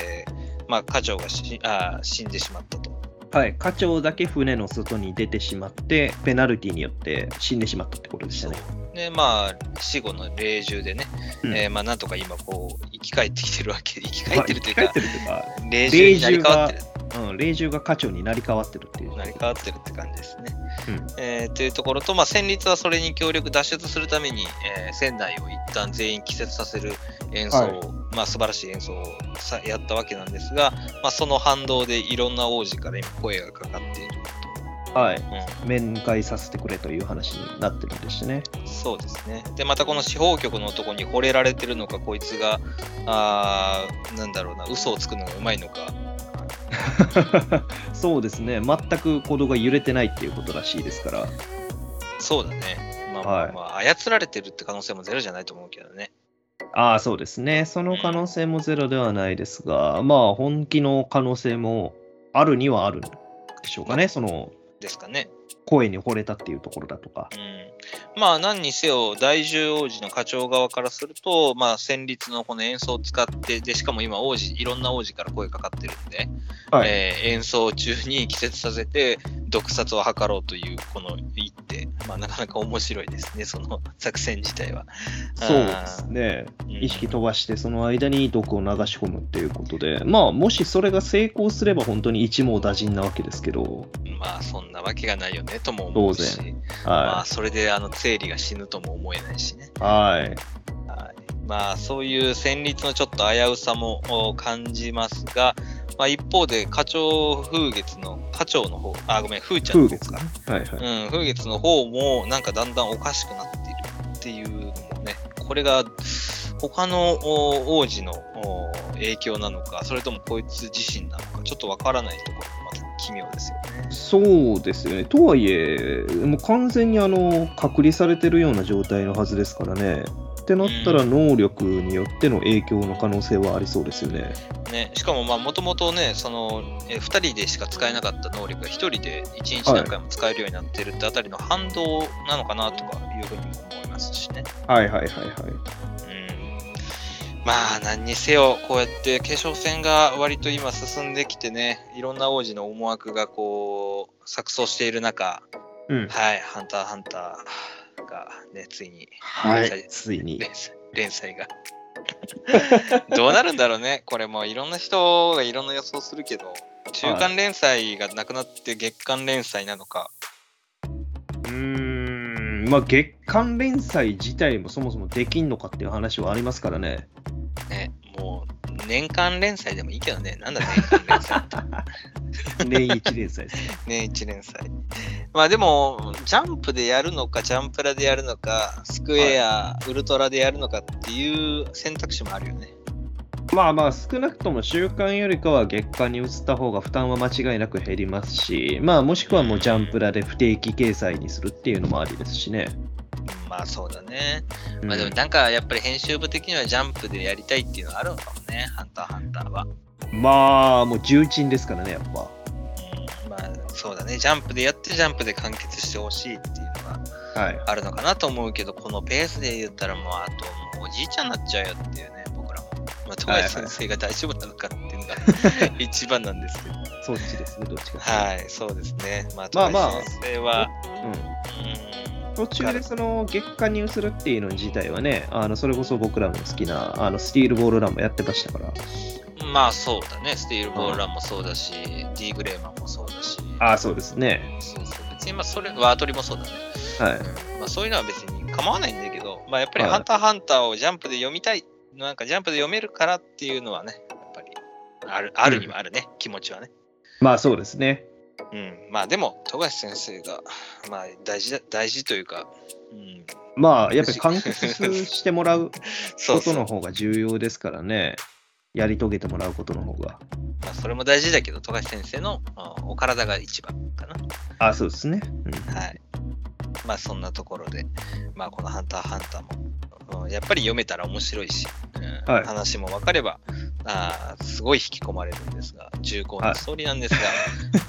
まあ、課長がしあー死んでしまったと。い。はい。課長だけ船の外に出てしまって、ペナルティによって死んでしまったってことでしたね。で、まあ、死後の霊獣でね、うんえーまあ、なんとか今、こう、生き返ってきてるわけで、生き返ってるというかまあ生き、返ってるというか、霊獣になり変わってる。うん、霊獣が課長になり変わってるっていう。成り変わってるって感じですね。うんえーというところと、まあ、戦慄はそれに協力脱出するために、えー船内を一旦全員季節させる演奏を、まあ素晴らしい演奏をさやったわけなんですが、まあ、その反動でいろんな王子から今声がかかっているはい。と。面会させてくれという話になってるんでしたね。うん、そうですね。で、またこの司法局の男に惚れられてるのか、こいつが、あーなんだろうな、嘘をつくのがうまいのか、そうですね。全く行動が揺れてないっていうことらしいですから。そうだね。まあまあはいまあ、操られてるって可能性もゼロじゃないと思うけどね。ああ、そうですね。その可能性もゼロではないですが、まあ、本気の可能性もあるにはあるんでしょうかね。その、ですかね。声に惚れたっていうところだとか。うん、まあ何にせよ第10王子の課長側からすると、まあ、旋律のこの演奏を使ってでしかも今王子いろんな王子から声かかってるんで、はいえー演奏中に季節させて毒殺を図ろうというこの一手、まあ、なかなか面白いですねその作戦自体は。そうですね。うん意識飛ばして、その間に毒を流し込むっていうことで、まあ、もしそれが成功すれば、本当に一網打尽なわけですけど、まあそんなわけがないよねとも思うし、当まあはそれであの生理が死ぬとも思えないしね。い。はい。はい、まあそういう旋律のちょっと危うさもお感じますが、まあ、一方で課長風月の課長の方あごめん風ちゃんの方か、か。はいはい。うん、風月の方もなんかだんだんおかしくなっているっていうのもねこれが他のお王子のお影響なのかそれともこいつ自身なのかちょっとわからないところ奇妙ですよね。そうですよね。とはいえ、もう完全にあの隔離されてるような状態のはずですからね。ってなったら、能力によっての影響の可能性はありそうですよね。ね、しかもまあもともとね、そのえ2人でしか使えなかった能力が1人で1日何回も使えるようになってるってあたりの反動なのかなとかいうふうにも思いますしね。はいはいはいはい。うん、まあ何にせよ、こうやって化粧船が割と今進んできてね、いろんな王子の思惑がこう錯綜している中、うん。はい、ハンターハンターがね、ついにはい。ついに。連載連載が。どうなるんだろうね。これもういろんな人がいろんな予想するけど、中間連載がなくなって月間連載なのか。うーん、まあ月間連載自体もそもそもできんのかっていう話はありますからね。年間連載でもいいけどね。なんだ年間連載って。年一連載ですね。年一連載。まあでも、ジャンプでやるのか、ジャンプラでやるのか、スクエア、ウルトラでやるのかっていう選択肢もあるよね。まあまあ、少なくとも週間よりかは月間に移った方が負担は間違いなく減りますし、まあもしくはもうジャンプラで不定期掲載にするっていうのもありですしね。まあそうだね。うんまあでもなんかやっぱり編集部的にはジャンプでやりたいっていうのはあるのかもね、ハンターハンターは。まあ、もう重鎮ですからね、やっぱ。うんまあそうだね、ジャンプでやってジャンプで完結してほしいっていうのがはい。あるのかなと思うけど、このペースで言ったらもうあともうおじいちゃんになっちゃうよっていうね、僕らも。まあ、富樫先生が大丈夫なのかっていうのが 一番なんですけど。そっちですね、どっちか。はい、そうですね。まあ、まあまあ富樫先生は、うん。うん途中でその月間に移るっていうの自体はね、あのそれこそ僕らも好きなあのスティールボールランもやってましたから。まあそうだね、スティールボールランもそうだし、D グレーマンもそうだし、ああ、そうですね。そうそう別にまあそれ、ワートリもそうだね。はい。うんまあ、そういうのは別に構わないんだけど、まあ、やっぱりはいハンターハンターをジャンプで読みたい、なんかジャンプで読めるからっていうのはね、やっぱりあるあるにはあるね、気持ちはね。まあそうですね。うん、まあでも、富樫先生が、まあ大事だ、大事というか、うん、まあやっぱり完結してもらうこ とそうそうの方が重要ですからね。やり遂げてもらうことの方が。まあ、それも大事だけど、富樫先生のあお体が一番かな。あそうですね。うんはい。まあそんなところで、まあこのハンターハンターも、うんやっぱり読めたら面白いし、うんはい話も分かれば、あーすごい引き込まれるんですが、重厚なストーリーなんですが、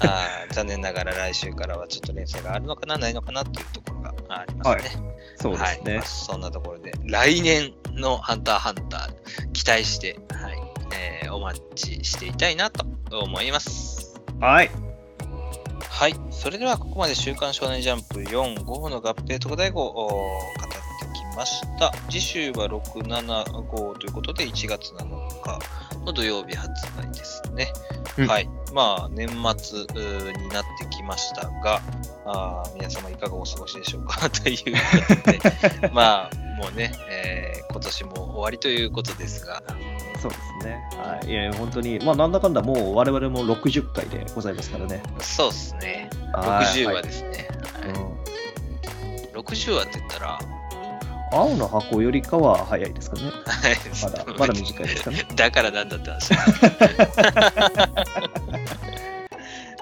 あー残念ながら来週からはちょっと連載があるのかな、ないのかなっていうところがありますね。そうですねはいまあ。そんなところで、来年のハンターハンター、期待して、はいえーお待ちしていたいなと思います。はい。はい。それではここまで週刊少年ジャンプ4、5の合併特大号を語ってました。次週は6、7、5ということで1月7日の土曜日発売ですね。うんはい。まあ、年末になってきましたが、あー皆様いかがお過ごしでしょうか？ということで、まあ、もうね、えー今年も終わりということですが、そうですね。はい。いや、本当に、まあなんだかんだもう我々も60回でございますからね。そうですね。はい60はい話ですね。うん60話って言ったら、青の箱よりかは早いですかね。はいまだ、まだ短いですかね。だからなんだって話。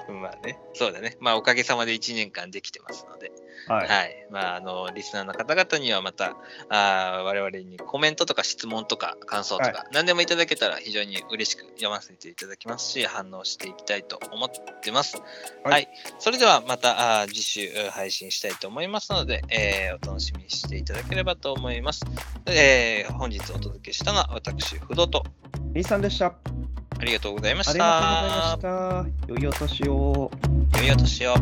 まあね、そうだね。まあおかげさまで1年間できてますので、はい。はい。まああの、リスナーの方々にはまた、あー我々にコメントとか質問とか感想とか、何でもいただけたら非常に嬉しく読ませていただきますし、反応していきたいと思ってます。はいはい。それではまたあー次週えー配信したいと思いますので、えーお楽しみにしていただければと思います。えー本日お届けしたのは私、不動と兄さんでした。あありがとうございましりた。がとうございました。良いお年を。良いお年を。